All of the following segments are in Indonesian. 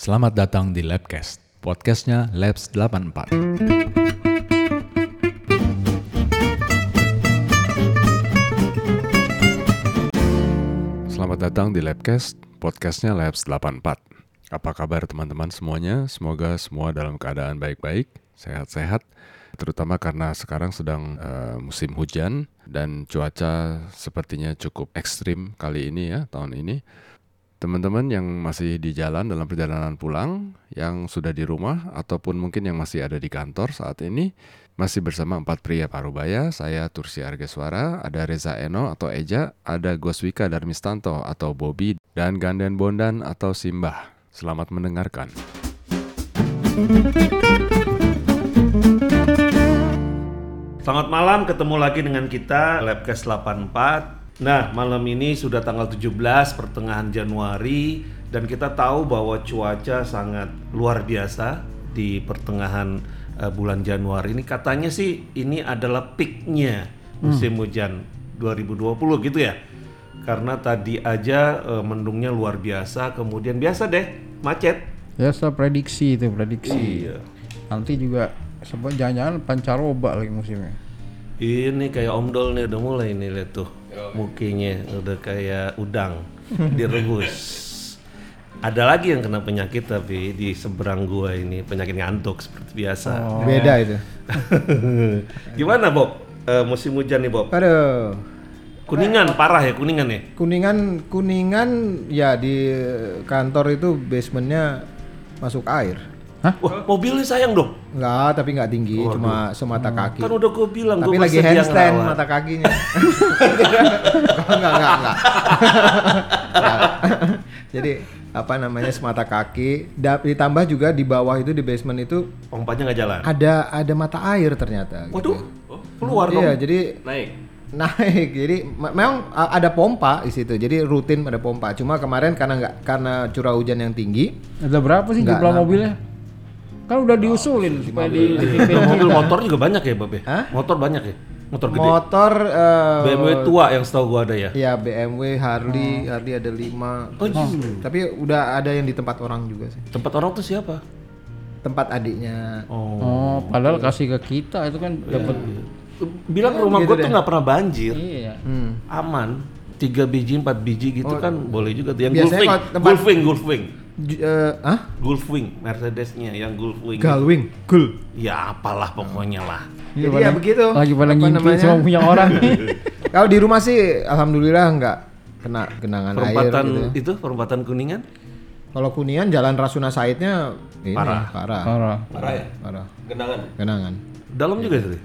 Selamat datang di Labcast, podcastnya Labs 84. Selamat datang di Labcast, podcastnya Labs 84. Apa kabar teman-teman semuanya? Semoga semua dalam keadaan baik-baik, sehat-sehat. Terutama karena sekarang sedang eh, musim hujan dan cuaca sepertinya cukup ekstrim kali ini ya, tahun ini. Teman-teman yang masih di jalan dalam perjalanan pulang, yang sudah di rumah, ataupun mungkin yang masih ada di kantor saat ini, masih bersama empat pria Parubaya, saya Tursi Argeswara, ada Reza Eno atau Eja, ada Goswika Darmistanto atau Bobby, dan Ganden Bondan atau Simbah. Selamat mendengarkan. Selamat malam, ketemu lagi dengan kita Labcast 84. Nah, malam ini sudah tanggal 17 pertengahan Januari dan kita tahu bahwa cuaca sangat luar biasa di pertengahan eh, bulan Januari ini. Katanya sih ini adalah peaknya musim hujan 2020 gitu ya. Karena tadi aja eh, mendungnya luar biasa, kemudian biasa deh macet. Biasa prediksi itu prediksi. Iya. Nanti juga sebab jangan-jangan pancaroba lagi musimnya. Ini kayak Om Dol nih udah mulai nih lihat tuh mukinya udah kayak udang direbus. Ada lagi yang kena penyakit tapi di seberang gua ini penyakit ngantuk seperti biasa. Beda itu. Gimana Bob? Eh, musim hujan nih Bob. Aduh. Kuningan parah ya kuningan ya. Kuningan kuningan ya di kantor itu basementnya masuk air. Wah mobilnya sayang dong. Enggak, tapi nggak tinggi, cuma semata kaki. Kan udah gua bilang Tapi gua lagi handstand mata kakinya. enggak, enggak, enggak, enggak. Jadi apa namanya semata kaki, Da- ditambah juga di bawah itu di basement itu Pompanya nggak jalan. ada ada mata air ternyata. gitu. Waduh, keluar dong. Iya, jadi Naik. naik jadi me- memang a- ada pompa di situ jadi rutin ada pompa cuma kemarin karena nggak karena curah hujan yang tinggi Ada berapa sih jumlah mobilnya? Kan udah diusulin supaya di, di Nah, mobil motor juga banyak ya Babe? Hah? Motor banyak ya? Motor gede. motor eh, BMW tua yang setahu gua ada ya. ya BMW Harley Harley ada lima Oh, tapi udah ada yang di tempat orang juga sih Tempat orang tuh siapa? tempat adiknya Oh. Oh, padahal kasih ke kita itu kan dapat Bilang rumah gua tuh nggak pernah banjir. iya. hmm. Aman. Tiga biji, empat biji gitu kan boleh juga tuh. Yang Biasanya tempat- Gulfwing, Gulfwing. Eh, ah Gulfwing, Mercedesnya yang Gulfwing. Galwing Gul Ya apalah pokoknya lah. Jadi pada- ya begitu Lagi pada ngimpi semua punya orang. kalau di rumah sih alhamdulillah nggak kena genangan air Perempatan gitu ya. itu, perempatan kuningan. kalau kuningan jalan Rasuna Saidnya ini Parah. parah Parah. Parah ya? parah Genangan. genangan Dalam juga sih.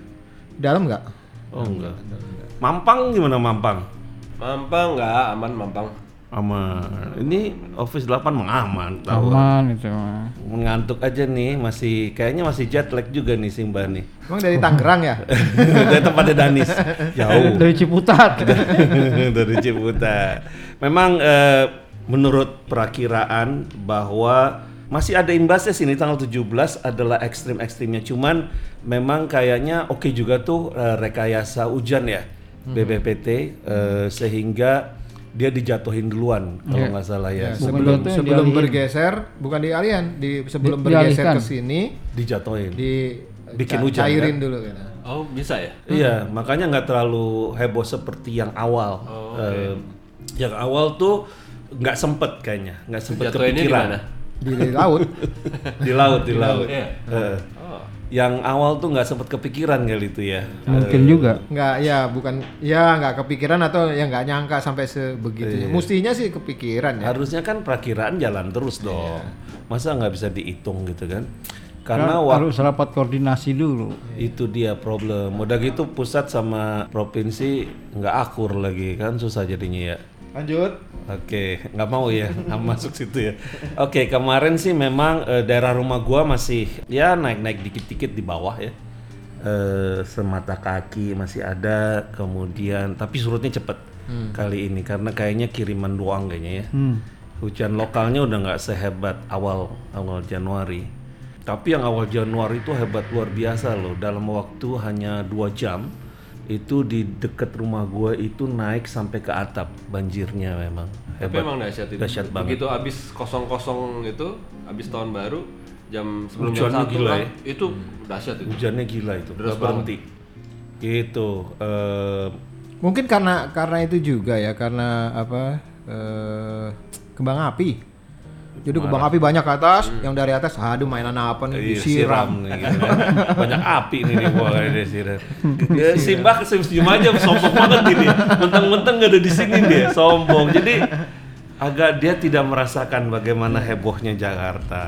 dalam nggak Oh enggak. Mampang gimana Mampang? Mampang nggak aman Mampang. Aman. Ini Office 8 mah aman. Tahu. Aman itu mah. Mengantuk aja nih, masih kayaknya masih jet lag juga nih Simba nih. Emang dari Tangerang ya? Dari tempatnya Danis. Jauh. Dari Ciputat. Dari Ciputat. Memang eh, menurut perakiraan bahwa masih ada imbasnya sini tanggal 17 adalah ekstrim-ekstrimnya. Cuman memang kayaknya oke juga tuh eh, rekayasa hujan ya BBPT eh, sehingga dia dijatuhin duluan kalau nggak salah ya. Bukan sebelum yang sebelum dialihin. bergeser, bukan dialihan, di sebelum Di- bergeser ke sini Dijatuhin. di Bikin ca- hujan, cairin kan? dulu gitu. Oh bisa ya? Iya, makanya nggak terlalu heboh seperti yang awal. Eh, yang awal tuh nggak sempet kayaknya, nggak sempet Jatuhinnya di kepikiran. mana? Di, di laut. di laut, di laut. Iya. Eh, Yang awal tuh nggak sempet kepikiran kali itu ya. Mungkin juga. Nggak ya, bukan ya nggak kepikiran atau ya nggak nyangka sampai sebegitunya. Mestinya sih kepikiran ya. Harusnya kan perakiraan jalan terus dong. Masa nggak bisa dihitung gitu kan? Karena waktu harus rapat koordinasi dulu. itu dia problem. Udah gitu pusat sama provinsi nggak akur lagi kan susah jadinya ya. Lanjut. Oke, nggak mau ya, nggak masuk situ ya. Oke, kemarin sih memang eh, daerah rumah gua masih ya naik-naik dikit-dikit di bawah ya. Eh, semata kaki masih ada, kemudian tapi surutnya cepet kali ini karena kayaknya kiriman doang kayaknya ya. Hujan lokalnya udah nggak sehebat awal awal Januari. Tapi yang awal Januari itu hebat luar biasa loh. Dalam waktu hanya dua jam itu di dekat rumah gua itu naik sampai ke atap banjirnya memang Tapi hebat. emang dahsyat itu. Dahsyat banget. Begitu habis kosong-kosong itu, habis tahun baru, jam sebelum jam satu gila kan, ya. itu dahsyat itu. Hujannya gila itu, Deras nggak berhenti. Gitu. eh, Mungkin karena karena itu juga ya karena apa eh, kembang api. Jadi kembang api banyak ke atas, yang dari atas, aduh mainan apa nih iya, disiram. nih, gitu kan. Banyak api nih di bawah ini disiram. Ya, Simbah senyum aja sombong banget ini. Mentang-mentang nggak ada di sini dia, sombong. Jadi agak dia tidak merasakan bagaimana hebohnya Jakarta.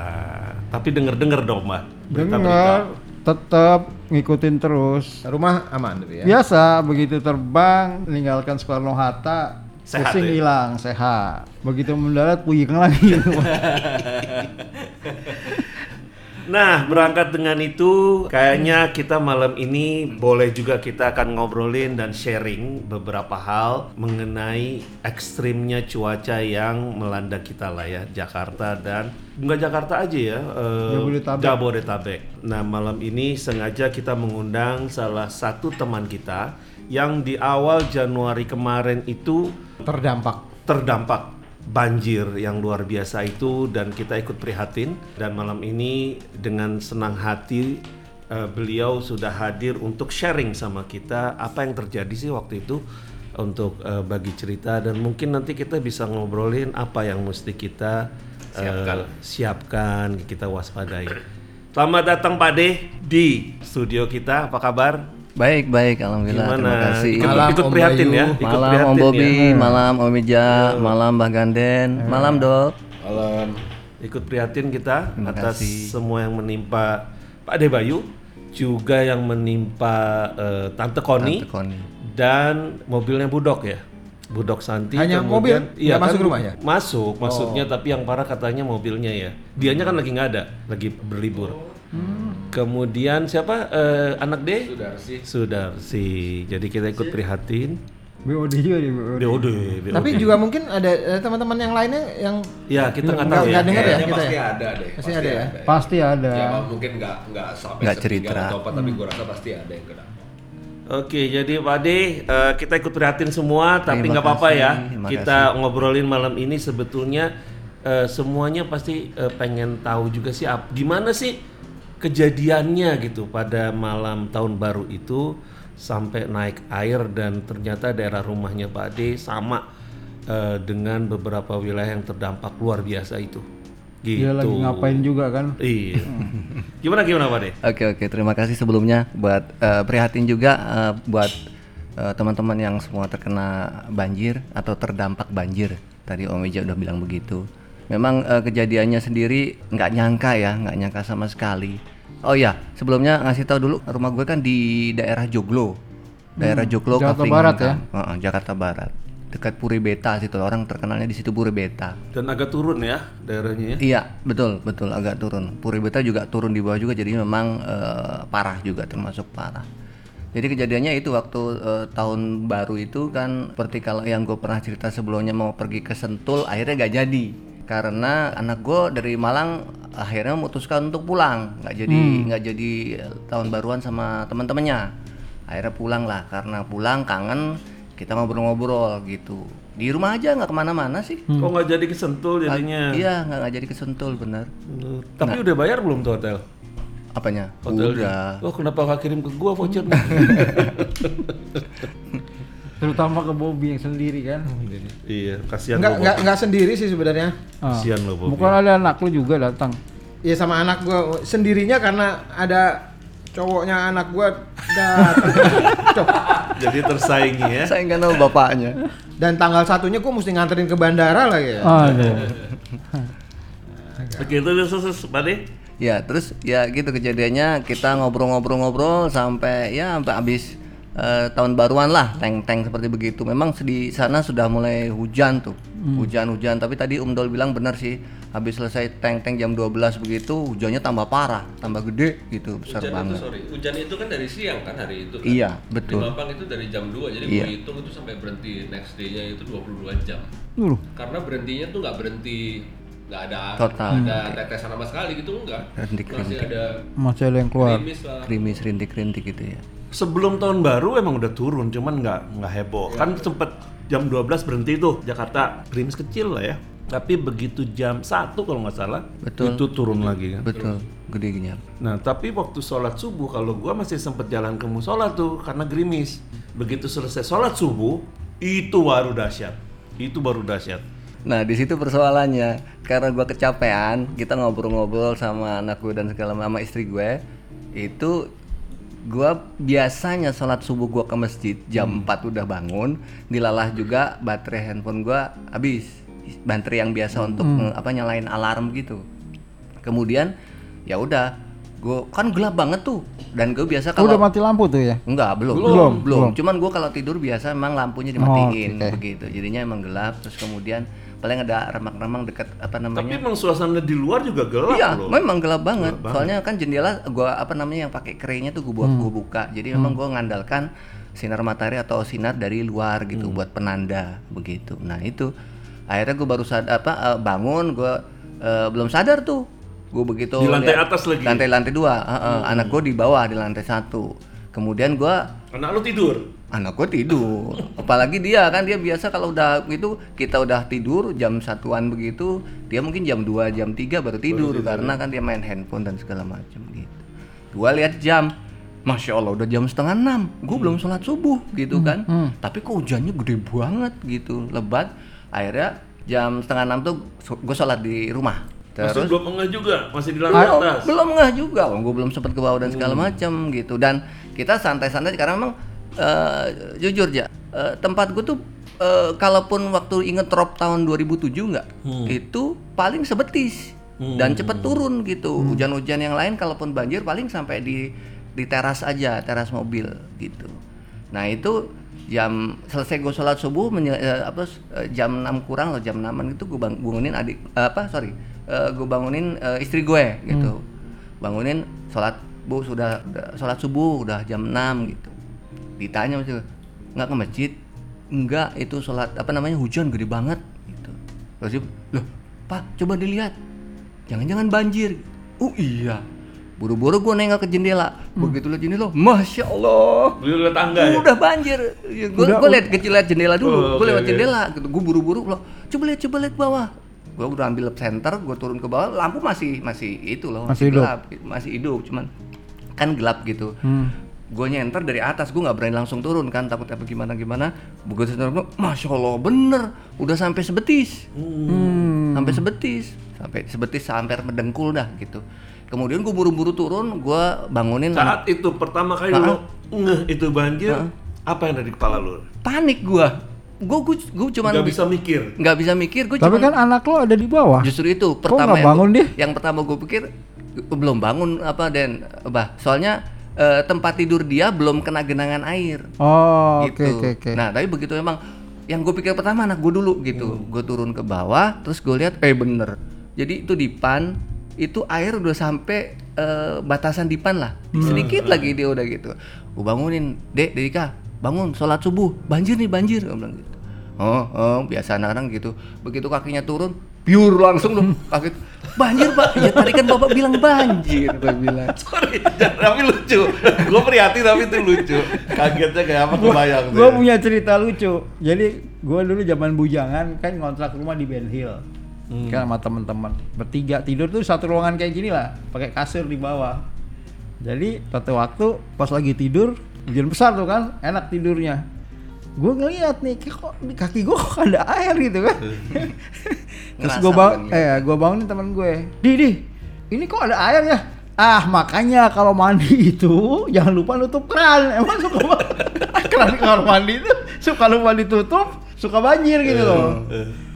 Tapi denger-denger dong, Mbak. Dengar, tetap ngikutin terus. Rumah aman tapi ya. Biasa begitu terbang, meninggalkan Soekarno Hatta, Sehat pusing ya? hilang, sehat. Begitu mendarat puyeng lagi. Nah, berangkat dengan itu, kayaknya kita malam ini boleh juga kita akan ngobrolin dan sharing beberapa hal mengenai ekstrimnya cuaca yang melanda kita lah ya, Jakarta dan nggak Jakarta aja ya, eh, Jabodetabek. Jabodetabek. Nah, malam ini sengaja kita mengundang salah satu teman kita yang di awal Januari kemarin itu Terdampak. terdampak banjir yang luar biasa itu dan kita ikut prihatin dan malam ini dengan senang hati eh, beliau sudah hadir untuk sharing sama kita apa yang terjadi sih waktu itu untuk eh, bagi cerita dan mungkin nanti kita bisa ngobrolin apa yang mesti kita Siapkan. siapkan kita waspadai. Selamat datang Pak De di studio kita. Apa kabar? Baik, baik, alhamdulillah. Gimana? Terima kasih. Ikut, Malam, ikut Om prihatin Bayu. ya. Ikut malam prihatin Om ya. Bobi, malam Om Ija, malam Mbak Ganden, malam Dok. Malam. ikut prihatin kita Terima atas kasih. semua yang menimpa Pak Ade Bayu, juga yang menimpa eh, Tante Koni Tante Koni. dan mobilnya Budok ya. Budok Santi. Hanya kemudian- mobil? Nggak masuk rumahnya? Masuk, maksudnya tapi yang parah katanya mobilnya ya. Dianya kan lagi nggak ada, lagi berlibur. Kemudian siapa Eh, anak D? Sudarsi. Sudarsi. Jadi kita ikut prihatin. BOD juga di BOD. BOD, BOD. Tapi juga mungkin ada teman-teman yang lainnya yang ya kita nggak tahu ya. denger ya Kayaknya kita pasti ya? ada deh. Pasti ada ya? Pasti ada. Ya mungkin nggak nggak sampai Nggak cerita. atau apa, tapi gue rasa pasti ada yang kena. Oke, jadi Pak Ade, eh, kita ikut prihatin semua, tapi Terima nggak apa-apa kasih, ya. terima Kita ngobrolin malam ini sebetulnya eh, semuanya pasti eh, pengen tahu juga sih, ap- gimana sih kejadiannya gitu pada malam tahun baru itu sampai naik air dan ternyata daerah rumahnya Pak Ade sama eh, dengan beberapa wilayah yang terdampak luar biasa itu. Gitu. Dia lagi ngapain juga kan? Iya. gimana gimana Pak Ade? Oke oke, terima kasih sebelumnya buat eh, prihatin juga eh, buat eh, teman-teman yang semua terkena banjir atau terdampak banjir. Tadi Om Ija udah bilang begitu. Memang eh, kejadiannya sendiri nggak nyangka ya, nggak nyangka sama sekali. Oh iya, sebelumnya ngasih tahu dulu rumah gue kan di daerah Joglo, daerah Joglo Jakarta Barat ya? kan. Heeh, Jakarta Barat, dekat Puri Beta situ orang terkenalnya di situ Puri Beta. Dan agak turun ya daerahnya ya. Iya, betul, betul agak turun. Puri Beta juga turun di bawah juga jadi memang eh, parah juga termasuk parah. Jadi kejadiannya itu waktu eh, tahun baru itu kan seperti kalau yang gue pernah cerita sebelumnya mau pergi ke Sentul akhirnya gak jadi karena anak gue dari Malang akhirnya memutuskan untuk pulang nggak jadi nggak jadi eh, tahun baruan sama teman-temannya akhirnya pulang lah karena pulang kangen kita ngobrol-ngobrol gitu di rumah aja nggak ke mana-mana sih Kok nggak jadi kesentul jadinya? Iya, nggak nggak jadi kesentul bener. Uh, Tapi udah bayar belum tuh hotel? Apanya? Hotelnya. Udah. Oh kenapa nggak kirim ke gua vouchernya? Terutama ke Bobby yang sendiri kan. iya, kasihan nggak nggak nggak sendiri sih sebenarnya. Ah. Kasihan lo, Bobby. Bukan ada anak lu juga datang. Ya sama anak gua sendirinya karena ada cowoknya anak gua datang. Cok. Jadi tersaingi ya. Saya nggak tahu bapaknya. Dan tanggal satunya gua mesti nganterin ke bandara lagi ya. Aduh. Oke, itu Pak De? Ya, terus ya gitu kejadiannya kita ngobrol-ngobrol-ngobrol sampai ya sampai habis eh, tahun baruan lah, tank-tank seperti begitu. Memang di sana sudah mulai hujan tuh. Hujan-hujan, tapi tadi Om Dol bilang benar sih. Habis selesai tank-tank jam 12 begitu, hujannya tambah parah, tambah gede gitu, besar Hujan itu banget. sorry, hujan itu kan dari siang kan hari itu. Kan? Iya, Di betul. Mampang itu dari jam 2, jadi Iya. hitung itu sampai berhenti next day-nya itu 22 jam. Dulu. Karena berhentinya tuh nggak berhenti nggak ada Total. ada tetesan sama sekali gitu enggak. Rintik-rintik. Masih ada Masih ada yang keluar. gerimis lah. Krimis rintik-rintik gitu ya. Sebelum tahun baru emang udah turun, cuman nggak nggak heboh. Kan sempet jam 12 berhenti tuh Jakarta gerimis kecil lah ya. Tapi begitu jam 1 kalau nggak salah, Betul. itu turun lagi kan. Betul, gede gini. Nah, tapi waktu sholat subuh kalau gua masih sempet jalan ke musola tuh karena gerimis. Begitu selesai sholat subuh, itu baru dahsyat. Itu baru dahsyat. Nah di situ persoalannya karena gua kecapean kita ngobrol-ngobrol sama anak gue dan segala sama istri gue itu gua biasanya sholat subuh gua ke masjid jam 4 udah bangun dilalah juga baterai handphone gua habis baterai yang biasa untuk eh, apa nyalain alarm gitu kemudian ya udah gua kan gelap banget tuh dan gue biasa Lu udah kalau mati lampu tuh ya? Enggak, belum. Belum, Belum, belum. Cuman gua kalau tidur biasa emang lampunya Oh, dimatiin oke. begitu. Jadinya emang gelap terus kemudian paling ada remang-remang dekat apa Tapi namanya? emang suasana di luar juga gelap Iya, loh. memang gelap banget. Gelap banget. Soalnya kan jendela gua apa namanya yang pakai kerainya tuh gua buat Hmm. gua buka. Jadi memang gua ngandalkan sinar matahari atau sinar dari luar Hmm. gitu buat penanda begitu. Nah, itu akhirnya gua baru sadar apa eh, bangun gua eh, belum sadar tuh. Gua begitu Di lantai atas lagi? Hmm. Lantai lantai dua. Heeh, Anak gua di bawah di lantai satu. Kemudian gua Anak lu tidur. Anak gue tidur. Apalagi dia kan dia biasa kalau udah gitu kita udah tidur jam satuan begitu dia mungkin jam 2 jam 3 baru tidur, karena kan dia main handphone dan segala macam gitu. Gua lihat jam Masya Allah udah jam setengah enam. Gue belum sholat subuh gitu kan. tapi kok hujannya gede banget gitu lebat. Akhirnya jam setengah enam tuh gue sholat di rumah. Masih terus belum enggak juga, masih di lantai atas. belum nggak juga, gue belum sempat ke bawah dan segala macam gitu. Dan kita santai-santai karena memang eh, jujur ya tempat gue tuh eh, kalaupun waktu inget drop tahun 2007 nggak, itu paling sebetis dan cepet turun gitu. Hujan-hujan yang lain kalaupun banjir paling sampai di di teras aja, teras mobil gitu. Nah itu jam selesai gue sholat subuh menye- apa jam 6 kurang atau jam 6 itu gue bangunin adik apa sorry gue bangunin eh, istri gue gitu. Bangunin sholat bu sudah, udah sholat subuh udah jam 6 gitu ditanya masih nggak ke masjid? Enggak itu sholat apa namanya hujan gede banget gitu. Terus dia, loh pak coba dilihat. Jangan-jangan banjir. Oh iya. Buru-buru gue nengok ke jendela. Begitu lihat jendela masya allah. Lihat tangga ya? udah banjir. Ya, gue Udah- gue lihat kecil lihat jendela dulu. Oh, gue oke, lewat oke. jendela gitu. Gue buru-buru loh coba lihat coba lihat bawah. Gue udah ambil center gue turun ke bawah lampu masih masih itu loh Masih hidup. gelap masih hidup cuman kan gelap gitu. Hmm. Gue nyenter dari atas gue nggak berani langsung turun kan takut apa gimana gimana begitu turun masya allah bener udah sampai sebetis Hmm. sampai sebetis sampai sebetis sampai mendengkul dah gitu kemudian gue buru-buru turun gue bangunin anak- Saat itu pertama kali lu ngeh itu banjir, apa yang ada di kepala lu? panik gue gue gue gue cuman Gak bisa mikir. nggak bisa mikir gue Tapi cuman kan anak lo ada di bawah. justru itu Kok pertama nggak yang bangun gua- dia? yang pertama gue pikir belum bangun apa dan bah soalnya eh, tempat tidur dia belum kena genangan air Oh, oke gitu. oke oke. Nah, tapi begitu emang yang gue pikir pertama anak gue dulu gitu. Gue turun ke bawah, terus gue lihat eh bener. Jadi itu dipan itu air udah sampai eh, batasan dipan lah. Sedikit lagi dia udah gitu. Gue bangunin, "Dek, Dedika, bangun sholat subuh. Banjir nih, banjir." Gue bilang gitu. Oh, oh, biasa anak-anak gitu. Begitu kakinya turun, pure langsung loh kaget. Banjir, Pak. Ya tadi kan Bapak bilang banjir, gue bilang. Sorry, tapi lucu. Gue prihatin tapi itu lucu. Kagetnya kayak apa kebayang tuh. Gue punya cerita lucu. Jadi gue dulu zaman bujangan kan ngontrak rumah di Ben Hill. Kan sama teman-teman bertiga tidur tuh satu ruangan kayak gini lah, pakai kasur di bawah. Jadi suatu waktu pas lagi tidur hujan besar tuh kan, enak tidurnya. Gue ngeliat nih, "Kok- di kaki gue kok ada air gitu kan. Terus Ngerasa gue bang, gitu. eh gue bangunin teman gue, di di, ini kok ada air ya? Ah makanya kalau mandi itu jangan lupa nutup keran. Emang suka keran di kamar mandi itu suka lupa ditutup, suka banjir gitu loh.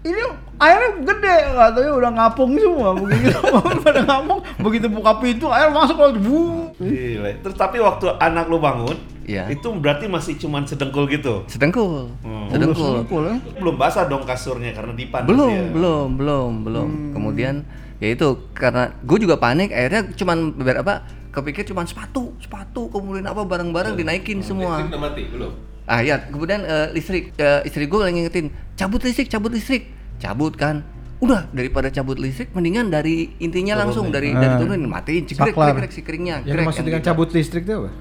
Ini airnya gede, katanya udah ngapung semua begitu. Pada ngapung, begitu buka pintu air masuk langsung. bu. Gila. Terus tapi waktu anak lu bangun, Iya. itu berarti masih cuman sedengkul gitu. Sedengkul. Hmm. Sedengkul. Sedengkul, ya. Belum basah dong kasurnya karena dipan. belum ya. belum belum belum kemudian ya itu karena gue juga panik akhirnya cuman beberapa kepikir cuman sepatu sepatu kemudian apa barang-barang dinaikin semua Listrik mati belum? ah ya kemudian eh, listrik eh, istri gue lagi ngingetin cabut listrik cabut listrik cabut kan. Udah daripada cabut listrik mendingan dari intinya langsung dari dari Ah. turunin matiin cekrek Saklar. cekrek si keringnya Yang krek, dimaksud yang dengan gitu. cabut listrik itu apa?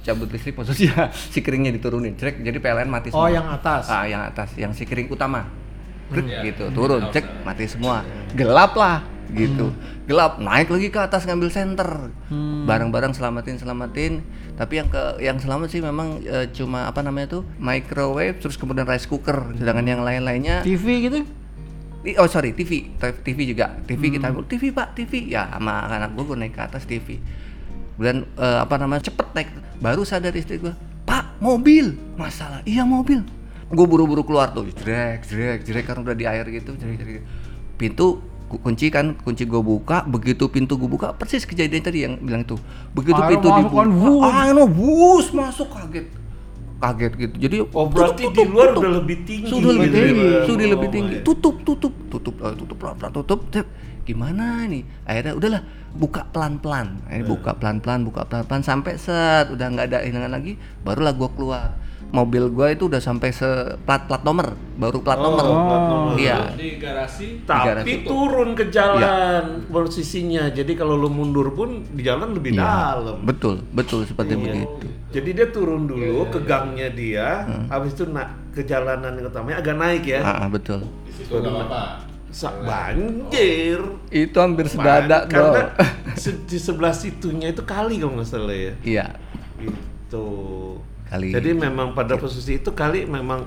cabut listrik maksudnya si keringnya diturunin cek jadi PLN mati Oh, semua. yang atas. ah yang atas yang si kering utama. Brek, gitu turun cek mati semua. Gelap lah gitu. Gelap naik lagi ke atas ngambil senter. Barang-barang selamatin selamatin. Tapi yang ke yang selamat sih memang eh, cuma apa namanya tuh microwave terus kemudian rice cooker sedangkan yang lain-lainnya TV gitu Oh sorry TV, TV juga. TV kita TV pak, TV ya sama anak gue gue naik ke atas TV. Kemudian eh, apa namanya cepet naik, baru sadar istri gue, Pak mobil, masalah, iya mobil. Gue buru-buru keluar tuh, jrek, jrek, jrek karena udah di air gitu, jrek, jrek. Pintu ku- kunci kan, kunci gue buka, begitu pintu gue buka, persis kejadian tadi yang bilang itu. Begitu Air pintu dibuka, kan, ah, no, bus masuk kaget, kaget gitu. Jadi Oh berarti di luar udah lebih tinggi. sudah lebih gitu tinggi, ya. sudah Oh, lebih tinggi. my. Tutup, tutup, tutup, eh, tutup, pelan-pelan, tutup. Cep. Gimana nih? Akhirnya udahlah, buka pelan-pelan. Akhirnya buka pelan-pelan, buka pelan-pelan sampai set, udah nggak ada hilangan lagi. Barulah gua keluar. Mobil gua itu udah sampai se plat plat nomor, baru plat Oh, nomor. plat nomor. Iya. Di garasi Tapi Negara turun ke jalan posisinya. Jadi kalau lu mundur pun di jalan lebih Iya. dalam. Betul, betul seperti Iya. begitu. Jadi dia turun dulu ke gangnya dia, Hmm. habis itu na ke jalanan yang utamanya agak naik ya. Ah, ah, betul. Sa- banjir. Itu hampir sedadak, Ban- Karena se- di sebelah situnya itu kali kalau nggak salah ya. Iya. Itu. Kali. Jadi memang pada posisi itu kali memang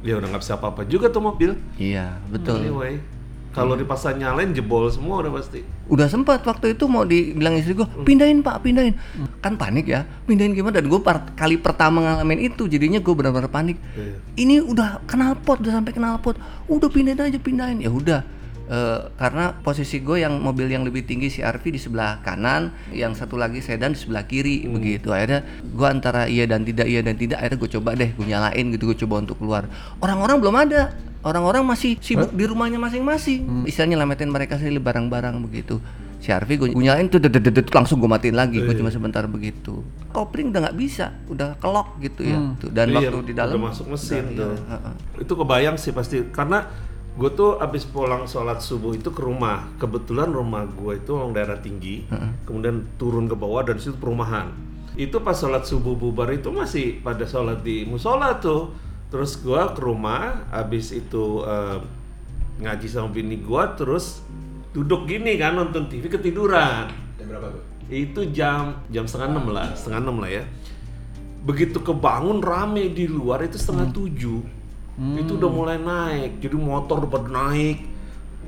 ya udah nggak bisa apa-apa juga tuh mobil. Iya, betul. Anyway, kalau dipaksa nyalain jebol semua udah pasti. udah sempat waktu itu mau dibilang istri gue pindahin pak pindahin kan panik ya pindahin gimana dan gue kali pertama ngalamin itu jadinya gue benar-benar panik Iya. ini udah knalpot udah sampai knalpot udah pindahin aja pindahin ya udah Eh, karena posisi gue yang mobil yang lebih tinggi CRV di sebelah kanan yang satu lagi sedan di sebelah kiri begitu. Akhirnya gue antara iya dan tidak iya dan tidak akhirnya gue coba deh gue nyalain gitu gue coba untuk keluar. Orang-orang belum ada. Orang-orang masih sibuk di rumahnya masing-masing. Istilahnya lamatin mereka sendiri barang-barang begitu. CRV gue, gue nyalain tuh dedet langsung gue matiin lagi. Gue cuma sebentar begitu. Kopling udah nggak bisa udah kelok gitu ya Tuh, dan Iya, waktu di dalam udah masuk mesin udah, tuh. iya, heeh. Itu kebayang sih pasti karena gue tuh abis pulang sholat subuh itu ke rumah. Kebetulan rumah gue itu orang daerah tinggi, kemudian turun ke bawah dan situ perumahan. Itu pas sholat subuh bubar itu masih pada sholat di musola tuh. Terus gue ke rumah, abis itu eh, ngaji sama bini gue, terus duduk gini kan nonton TV ketiduran. Jam berapa tuh? Itu jam jam setengah enam lah, setengah enam lah ya. Begitu kebangun rame di luar itu setengah tujuh, itu udah mulai naik. Jadi motor udah pada naik.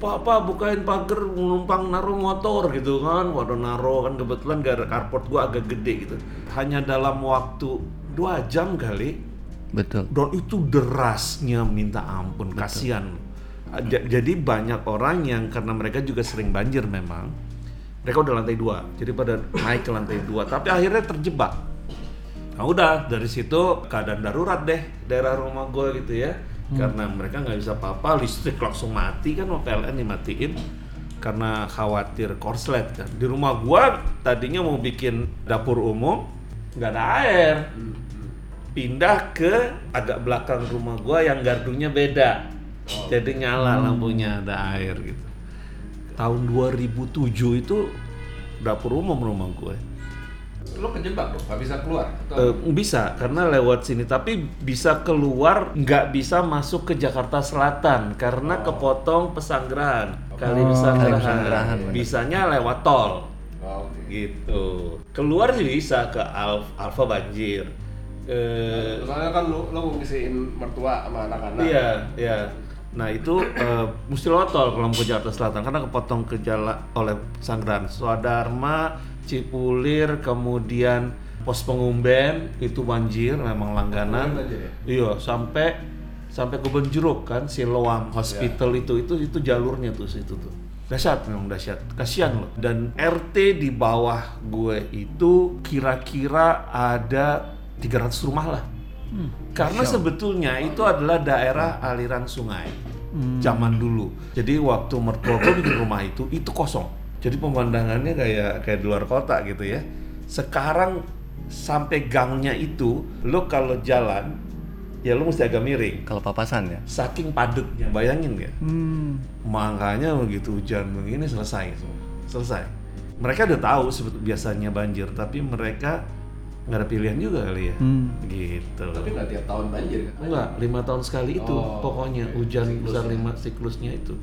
Pak, pak bukain pagar numpang naruh motor gitu kan. Waduh naruh kan kebetulan gara carport gua agak gede gitu. Hanya dalam waktu dua jam kali betul dan itu derasnya minta ampun kasihan Ja- jadi banyak orang yang karena mereka juga sering banjir memang mereka udah lantai dua jadi pada naik ke lantai dua tapi akhirnya terjebak nah udah dari situ keadaan darurat deh daerah rumah gue gitu ya karena mereka nggak bisa apa-apa listrik langsung mati kan PLN dimatiin karena khawatir korslet kan di rumah gua tadinya mau bikin dapur umum nggak ada air pindah ke agak belakang rumah gua yang gardunya beda. Jadi nyala lampunya ada air gitu. Tahun 2007 itu dapur umum rumah gue. Lo kejebak dong, nggak bisa keluar. Atau Eh, bisa karena lewat sini tapi bisa keluar nggak bisa masuk ke Jakarta Selatan karena kepotong pesanggerahan kali Kali pesanggerahan. Pesanggerahan, bener. Bisanya lewat tol Oh, oke. gitu. Keluar sih bisa ke Alf, Alfa banjir. Eh, Soalnya kan lo, lo mau ngisiin mertua sama anak-anak. Iya, iya. Nah itu eh, mesti lewat tol kalau mau ke Jakarta Selatan karena kepotong ke jalan oleh Sanggeran, Swadharma, Cipulir, kemudian pos pengumben itu banjir memang langganan. Ya? Iya sampai sampai ke Benjeruk kan Siloam Hospital itu itu itu jalurnya tuh situ tuh. Dahsyat memang dahsyat. Kasihan loh. Dan RT di bawah gue itu kira-kira ada 300 rumah lah. Karena sebetulnya itu adalah daerah aliran sungai zaman dulu. Jadi waktu mertua gue bikin rumah itu itu kosong. Jadi pemandangannya kayak kayak di luar kota gitu ya. Sekarang sampai gangnya itu lo kalau jalan ya lo mesti agak miring. kalau papasan ya Saking padatnya, bayangin nggak? Hmm. Makanya begitu hujan begini selesai semua. Selesai. Mereka udah tahu sebet- biasanya banjir, tapi mereka nggak ada pilihan juga kali ya. Hmm. Gitu. Tapi nggak tiap tahun banjir kan? Enggak, lima tahun sekali itu Oh, pokoknya hujan besar lima siklusnya itu.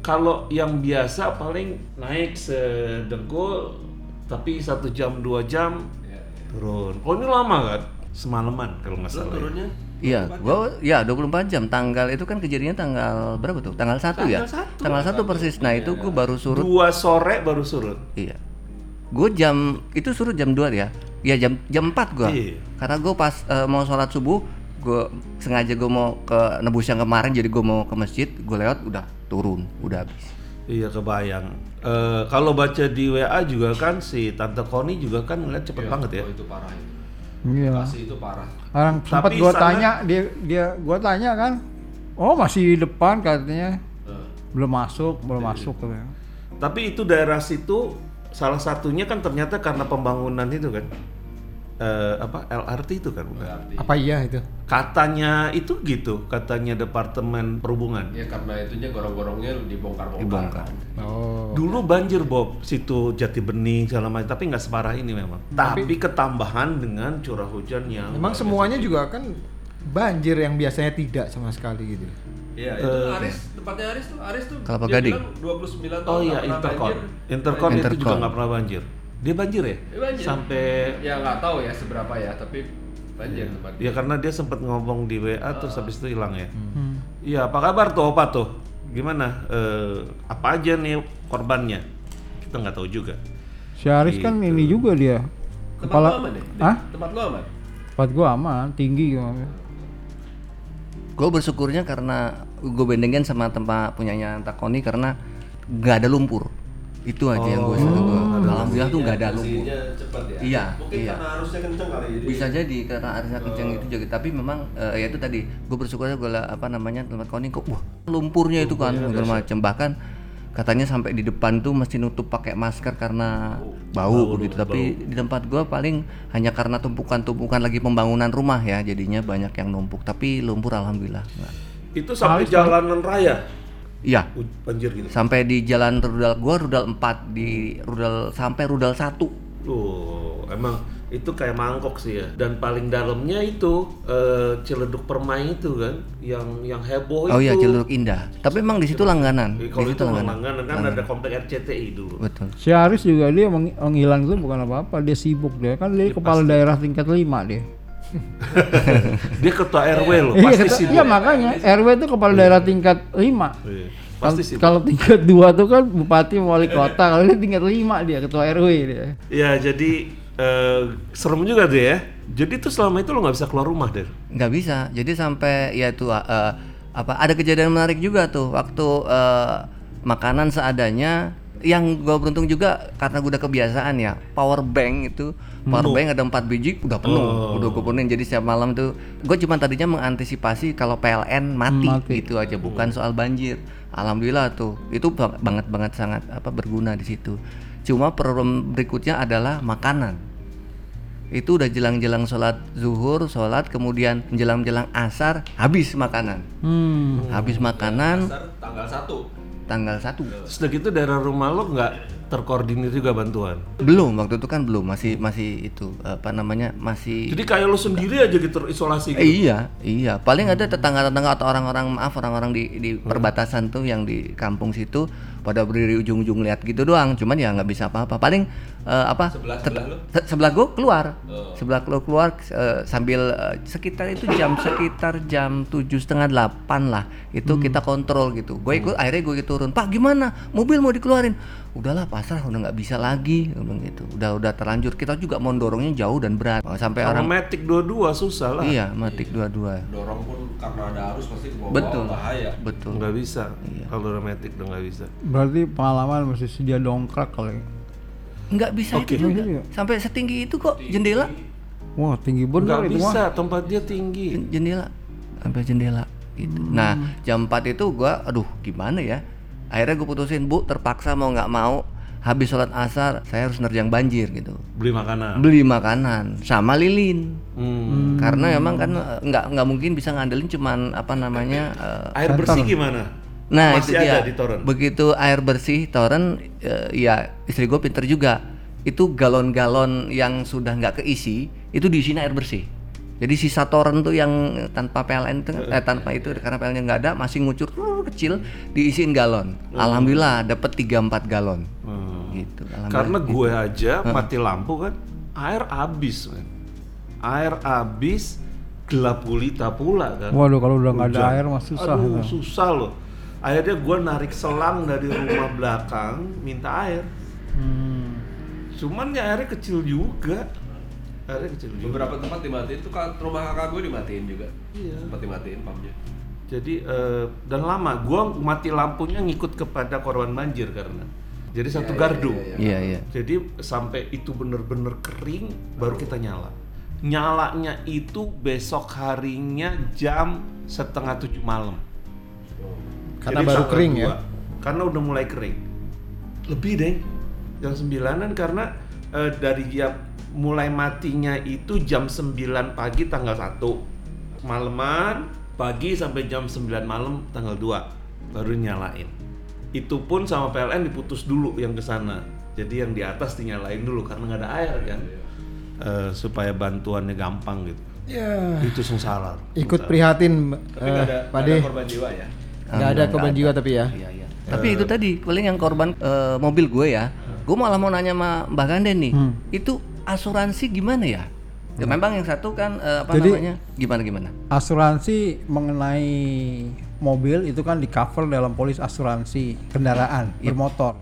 Kalau yang biasa paling naik sedengkul, tapi satu jam dua jam Iya, turun. Oh ini lama kan? Semalaman kalau nggak salah. ya. turunnya? Iya, gua ya 24 jam. Tanggal itu kan kejadiannya tanggal berapa tuh? Tanggal 1 ya? Tanggal 1 persis. Nah, itu gua baru surut. Dua sore baru surut. Iya. Gue jam itu surut jam 2 ya. Ya jam jam 4 gua. Iya. Karena gue pas eh, mau sholat subuh, gue sengaja gue mau ke nebus yang kemarin jadi gue mau ke masjid, gue lewat udah turun, udah habis. Iya kebayang. Eh, kalau baca di WA juga kan si Tante Koni juga kan ngeliat cepet banget ya. Oh itu parah itu. Iya. Masih itu parah. Orang sempat Tapi gua sana- tanya dia dia gua tanya kan. Oh, masih di depan katanya. Eh, Belum masuk, belum Iya, masuk katanya. Tapi itu daerah situ salah satunya kan ternyata karena pembangunan itu kan. Eh, apa LRT itu kan bukan? berarti. Apa iya itu? Katanya itu gitu, katanya Departemen Perhubungan. Ya karena itunya gorong-gorongnya dibongkar-bongkar. Dibongkar. Oh. Dulu banjir Bob, situ Jati Bening segala macam, tapi nggak separah ini memang. Tapi ketambahan dengan curah hujan yang Emang semuanya juga kan banjir yang biasanya tidak sama sekali gitu. Iya, itu Aris, tempatnya Aris tuh, Aris tuh. Kelapa dia Gading. bilang 29 tahun Oh iya, Intercon. Intercon itu juga nggak pernah banjir. Dia banjir ya? Dia banjir. Sampai Ya nggak tahu ya seberapa ya, tapi banjir tempat. ya karena dia sempat ngomong di WA terus habis itu hilang ya. Iya, apa kabar tuh Opa tuh? Gimana? Eh, apa aja nih korbannya? Kita nggak tahu juga. Si Aris kan Gitu. ini juga dia. Tempat Kepala lu aman deh? Hah? Tempat lu aman? Tempat gua aman, tinggi gua. Gue bersyukurnya karena gue bendengin sama tempat punyanya Takoni karena nggak ada lumpur. Itu aja yang gue syukur. Alhamdulillah tuh nggak ada cepat ya. Iya, Mungkin iya. karena arusnya kenceng kali jadi. Bisa jadi karena arusnya kencang itu juga. Tapi memang eh, ya itu tadi gue bersyukurnya gue apa namanya tempat Koni kok wah lumpurnya itu kan segala macam bahkan katanya sampai di depan tuh mesti nutup pakai masker karena bau, begitu tapi di tempat gua paling hanya karena tumpukan-tumpukan lagi pembangunan rumah ya jadinya banyak yang numpuk tapi lumpur alhamdulillah enggak. Itu sampai jalanan raya iya banjir gitu. sampai di jalan rudal gua rudal 4 di rudal sampai rudal 1 Tuh, emang itu kayak mangkok sih ya. Dan paling dalamnya itu eh, Ciledug Permai itu kan, yang yang heboh oh itu. iya Ciluruk Indah tapi emang di situ langganan Eh, di Kalau situ itu langganan kan ada komplek RCTI dulu. betul Si Aris juga dia meng- menghilang itu bukan apa-apa, dia sibuk dia kan dia kepala daerah tingkat 5 dia. Dia ketua RW loh, Iya, pasti sibuk. iya makanya RW itu kepala daerah tingkat 5. Iya, Pasti sibuk. Kalau tingkat 2 tuh kan bupati wali kota, kalau dia tingkat 5 dia ketua RW dia. Ya jadi eh, serem juga tuh ya. Jadi tuh selama itu lo nggak bisa keluar rumah deh. nggak bisa jadi sampai ya itu eh, apa ada kejadian menarik juga tuh waktu eh, makanan seadanya yang gue beruntung juga karena gue udah kebiasaan ya power bank itu power bank ada empat biji udah penuh udah gue penuhin. Jadi setiap malam tuh gue cuma tadinya mengantisipasi kalau PLN mati, Mati. gitu aja bukan soal banjir. Alhamdulillah tuh itu ba- banget banget sangat apa berguna di situ. Cuma problem berikutnya adalah makanan. Itu udah jelang-jelang sholat zuhur, sholat kemudian menjelang-jelang asar habis makanan, Hmm. habis makanan Dasar tanggal 1. tanggal 1 Terus udah gitu daerah rumah lo nggak terkoordinir juga bantuan. belum waktu itu kan belum. Masih masih itu apa namanya masih Jadi kayak lo sendiri aja gitu terisolasi gitu. Eh, iya iya. Paling ada tetangga-tetangga atau orang-orang maaf orang-orang di di perbatasan tuh yang di kampung situ pada berdiri ujung-ujung lihat gitu doang. Cuman ya nggak bisa apa-apa. Paling eh, apa Sebelah sebelah lo? se- sebelah gua keluar. Oh. sebelah gua keluar eh, sambil eh, sekitar itu jam sekitar jam tujuh setengah delapan lah. Itu kita kontrol gitu. Gue ikut akhirnya gue turun. Pak gimana? Mobil mau dikeluarin udahlah pasrah udah nggak bisa lagi bilang gitu udah udah terlanjur kita juga mau dorongnya jauh dan berat sampai Sama orang Matic dua-dua susah lah. iya matik dua-dua Dorong pun karena ada arus pasti ke bawah betul bahaya. betul Nggak bisa. Iya. Kalau udah Matic udah nggak bisa. Berarti pengalaman mesti sedia dongkrak kali. nggak bisa Oke. itu juga Iya. sampai setinggi itu kok jendela Wah, tinggi bener Nggak itu mah. bisa, tempat dia tinggi. Jen- jendela sampai jendela gitu. Nah jam 4 itu gua aduh gimana ya akhirnya gue putusin bu terpaksa mau nggak mau habis sholat asar saya harus nerjang banjir gitu Beli makanan. beli makanan sama lilin Hmm. karena emang kan eh, nggak nggak mungkin bisa ngandelin cuman apa namanya eh, Air bersih gimana? Nah Masih itu ada dia. di Toren? Begitu air bersih Toren, eh, ya istri gue pinter juga. itu galon-galon yang sudah nggak keisi itu diisiin air bersih. Jadi sisa toren tuh yang tanpa PLN itu eh tanpa itu karena PLN nggak ada masih ngucur uh, kecil diisiin galon. Alhamdulillah dapat 3 4 galon. Gitu. Alhamdulillah. Karena gue aja mati lampu kan, air habis, men. Air habis, gelap gulita pula kan. Waduh kalau udah nggak ada air mah susah. Aduh, tuh. susah loh. Akhirnya gue narik selang dari rumah belakang minta air. Hmm. Cuman ya airnya kecil juga. Airnya kecil juga. Beberapa tempat dimatiin tuh kan rumah kakak gue dimatiin juga. Iya. Sempat dimatiin pumpnya. Jadi eh, dan lama. Gue mati lampunya ngikut kepada korban banjir karena. Jadi satu gardu. Iya, iya. Jadi sampai itu bener-bener kering baru kita nyala. Nyalanya itu besok harinya jam setengah tujuh malam. Karena Jadi baru kering dua. ya? Karena udah mulai kering. Lebih deh. Jam sembilanan karena eh, dari jam mulai matinya itu jam 9 pagi tanggal 1. Maleman pagi sampai jam 9 malam tanggal 2 baru nyalain. Itu pun sama PLN diputus dulu yang ke sana. Jadi yang di atas dinyalain dulu karena nggak ada air kan. Eh, supaya bantuannya gampang gitu. Ya. Itu sengsara. Ikut prihatin Tapi eh, nggak ada, De. ada korban jiwa ya. Nggak ada korban jiwa tapi ya. Iya, iya. Tapi itu tadi paling yang korban eh, mobil gue ya. Gue malah mau nanya sama Mbak Ganden nih. Itu asuransi gimana ya? Ya, memang yang satu kan eh, apa Jadi- namanya? Gimana gimana? Asuransi mengenai mobil itu kan di cover dalam polis asuransi kendaraan bermotor.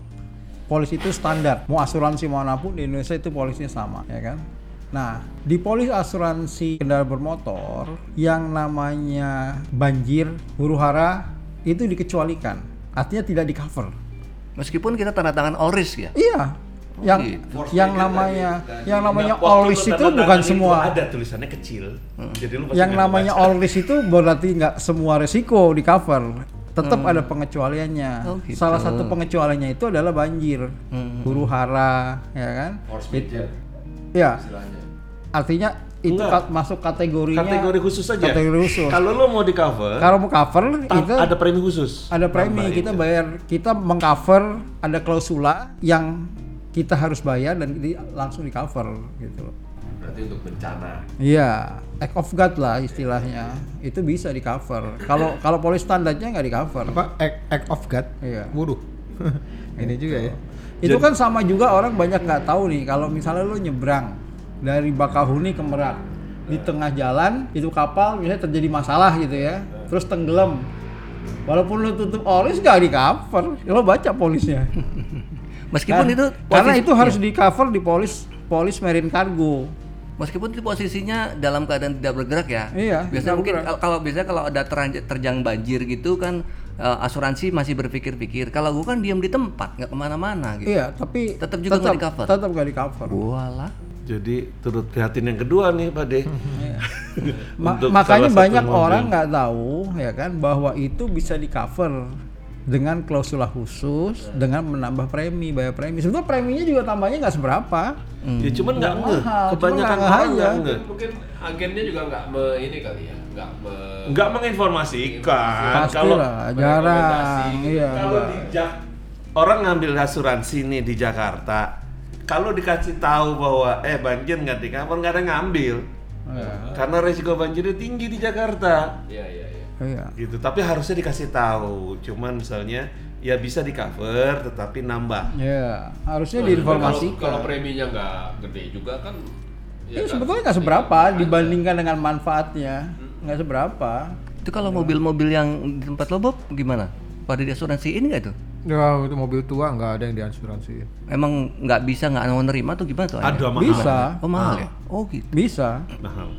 Polis itu standar, mau asuransi mana pun di Indonesia itu polisnya sama, ya kan? Nah, di polis asuransi kendaraan bermotor yang namanya banjir, huru hara itu dikecualikan, artinya tidak di cover. Meskipun kita tanda tangan all risk ya. Iya, yang gitu. yang namanya yang namanya Nah, all lu itu bukan semua. itu ada tulisannya kecil. Jadi lu yang namanya baca. all risk itu berarti nggak semua resiko di cover tetap ada pengecualiannya Oh, gitu. salah satu pengecualiannya itu adalah banjir huru hara ya kan Force major ya istilahnya. artinya itu Enggak. masuk kategorinya kategori khusus aja. kategori khusus Kalau lu mau di cover, kalau mau cover itu ada premi khusus. ada premi Tambahin. kita bayar kita mengcover ada klausula yang kita harus bayar dan ini langsung di cover gitu loh Berarti untuk bencana. Iya, act of God lah istilahnya. Itu bisa di cover. Kalau kalau polis standarnya nggak di cover. Apa act, act of God? Iya. Waduh. Ini juga ya. Itu kan sama juga orang banyak nggak tahu nih kalau misalnya lo nyebrang dari Bakahuni ke Merak di tengah jalan itu kapal misalnya terjadi masalah gitu ya, terus tenggelam. Walaupun lo tutup oris nggak di cover, lo baca polisnya. Meskipun Kan? itu karena posis- itu harus iya. di cover di polis polis marine cargo. Meskipun itu posisinya dalam keadaan tidak bergerak ya. Iya, Biasanya mungkin bergerak. kalau- biasanya kalau ada terjang banjir gitu kan eh, asuransi masih berpikir-pikir. Kalau gue kan diam di tempat nggak ke mana-mana gitu. Iya, tapi Tetap juga nggak di cover? Tetap nggak di cover. Walah. Jadi turut prihatin yang kedua nih Pak De. Ma- Untuk makanya banyak mobil. orang nggak tahu ya kan bahwa itu bisa di cover dengan klausula khusus dengan menambah premi bayar premi sebetulnya preminya juga tambahnya nggak seberapa Ya cuman nggak mahal, Kebanyakan cuma nggak orang aja. nggak ngeh. Mungkin agennya juga nggak me ini kali ya, nggak me Nggak menginformasikan. pasti Kalau lah jarang merekomendasi. iya kalau di Jak orang ngambil asuransi nih di Jakarta, kalau dikasih tahu bahwa eh banjir nggak di cover nggak ada ngambil. Iya. Karena resiko banjirnya tinggi di Jakarta. Iya iya iya. Iya. Gitu. Tapi harusnya dikasih tahu. Cuman misalnya ya bisa di cover tetapi nambah. Iya, harusnya Kalau- diinformasikan. Kalau preminya nggak gede juga kan Iya, kan? sebetulnya nggak seberapa dibandingkan dengan manfaatnya. Nggak seberapa. Itu kalau mobil-mobil yang di tempat lo Bob gimana? Pada di asuransi ini nggak tuh? Ya, itu mobil tua nggak ada yang diasuransi. Emang nggak bisa nggak mau nerima tuh gimana tuh? ada mahal. Bisa. Oh mahal. ya? Oh gitu. bisa. Mahal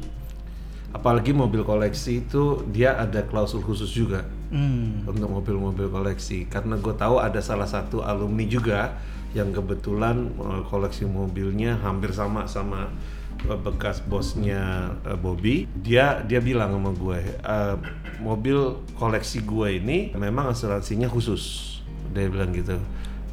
apalagi mobil koleksi itu dia ada klausul khusus juga Hmm. untuk mobil-mobil koleksi. Karena gue tahu ada salah satu alumni juga yang kebetulan eh, koleksi mobilnya hampir sama sama eh, bekas bosnya eh, Bobby. Dia dia bilang sama gue "Eh, mobil koleksi gue ini memang asuransinya khusus. Dia bilang gitu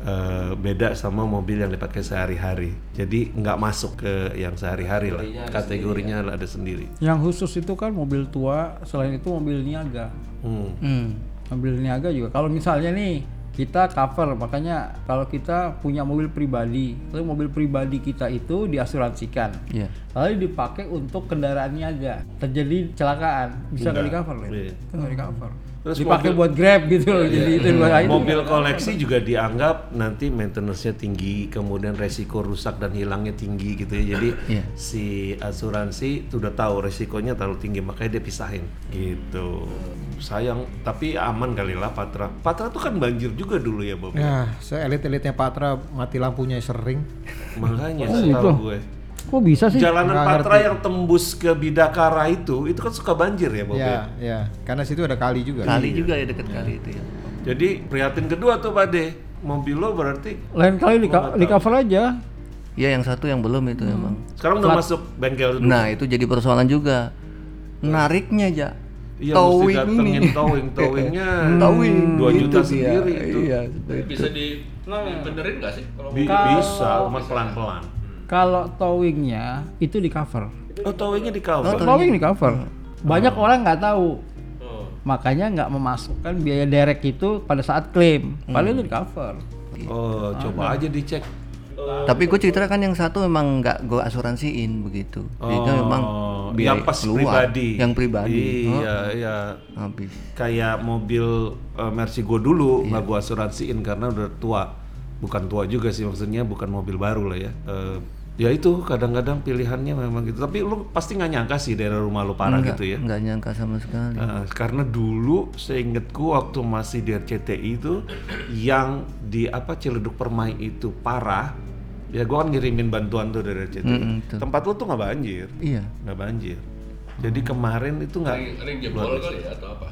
Eh, beda sama mobil yang dipakai sehari-hari jadi nggak masuk ke yang sehari-hari lah kategorinya ada sendiri yang khusus itu kan mobil tua selain itu mobil niaga Hmm. Hmm. mobil niaga juga kalau misalnya nih kita cover makanya kalau kita punya mobil pribadi lalu mobil pribadi kita itu diasuransikan Iya. lalu dipakai untuk kendaraannya aja terjadi kecelakaan bisa nggak di cover? Iya. Itu nggak di cover Terus dipakai mobil- buat grab gitu loh jadi itu itu Mobil koleksi juga dianggap nanti maintenance-nya tinggi, kemudian resiko rusak dan hilangnya tinggi gitu ya. Jadi Iya. si asuransi itu udah tahu resikonya terlalu tinggi, makanya dia pisahin gitu. Sayang, tapi aman kali lah Patra. Patra tuh kan banjir juga dulu ya Bob. Nah, se-elit-elitnya Patra mati lampunya sering. Makanya Oh, setahu gitu. gue. Kok bisa sih Jalanan Nggak Patra ngerti. yang tembus ke Bidakara itu, itu kan suka banjir ya Bob. ya? Ya, ya. Karena situ ada kali juga. Kali juga ya deket kali itu ya. Jadi prihatin kedua tuh Pak De. Mobil lo berarti lain kali di, di cover aja Iya yang satu yang belum itu emang. sekarang udah masuk bengkel dulu. Nah itu jadi persoalan juga. Nariknya aja. Iya mesti datengin towing, towingnya Towing, 2 juta itu dia. sendiri itu. Iya. Bisa di benerin nggak sih kalau Bi- bisa, cuma pelan-pelan. Kalau towingnya itu di cover Oh, towingnya di cover. towing di cover banyak orang nggak tahu Oh. makanya nggak memasukkan biaya derek itu pada saat klaim padahal itu di cover Oh, coba aja dicek. Tapi gue cerita kan yang satu memang nggak gue asuransiin begitu. Itu memang Oh, biaya yang pas keluar. pribadi. Yang pribadi. Iya, iya. Habis. Kayak mobil eh, Mercy gue dulu Iya. nggak gua asuransiin karena udah tua. Bukan tua juga sih maksudnya, bukan mobil baru lah ya. Eh, ya itu kadang-kadang pilihannya memang gitu. Tapi lu pasti nggak nyangka sih daerah rumah lu parah Nggak- gitu ya. Nggak nyangka sama sekali. Uh, karena dulu seingetku waktu masih di RCTI itu yang di apa Ciledug Permai itu parah ya gua kan ngirimin bantuan tuh dari RCTI Mm-mm, tuh. tempat lu tuh nggak banjir Iya. nggak banjir jadi kemarin itu nggak Ada yang- ada yang jebol kali ya atau apa?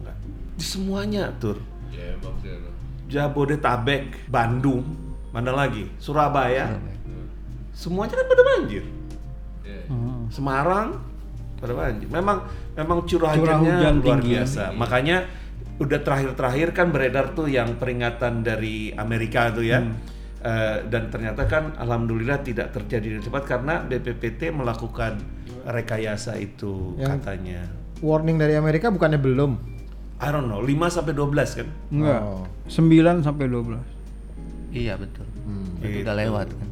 nggak. di semuanya tur Ya emang sih. no. Jabodetabek Bandung mana lagi Surabaya semuanya kan pada banjir Ya. Semarang pada banjir. Memang memang curah Curah hujannya hujan luar tinggi. biasa. Makanya udah terakhir-terakhir kan beredar tuh yang peringatan dari Amerika tuh ya. Eh, dan ternyata kan alhamdulillah tidak terjadi dengan cepat karena BPPT melakukan rekayasa itu Yang- katanya. Warning dari Amerika bukannya belum. I don't know, 5 sampai 12 kan? enggak Oh. 9 sampai 12 Iya betul. Itu Gitu. udah lewat kan.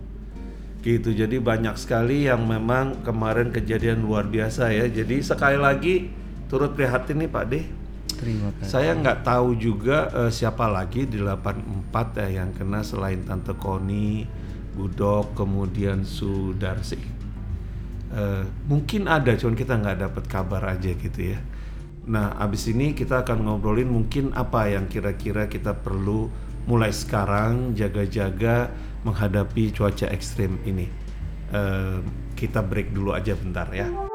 Gitu. Jadi banyak sekali yang memang kemarin kejadian luar biasa ya. Jadi sekali lagi turut prihatin nih Pak De. Terima kasih. Saya nggak tahu juga eh, siapa lagi di 84 ya yang kena selain Tante Koni, Budok, kemudian Sudarsi. Eh, mungkin ada, cuman kita nggak dapat kabar aja gitu ya. Nah, abis ini kita akan ngobrolin mungkin apa yang kira-kira kita perlu mulai sekarang jaga-jaga menghadapi cuaca ekstrim ini. Eh, kita break dulu aja bentar ya.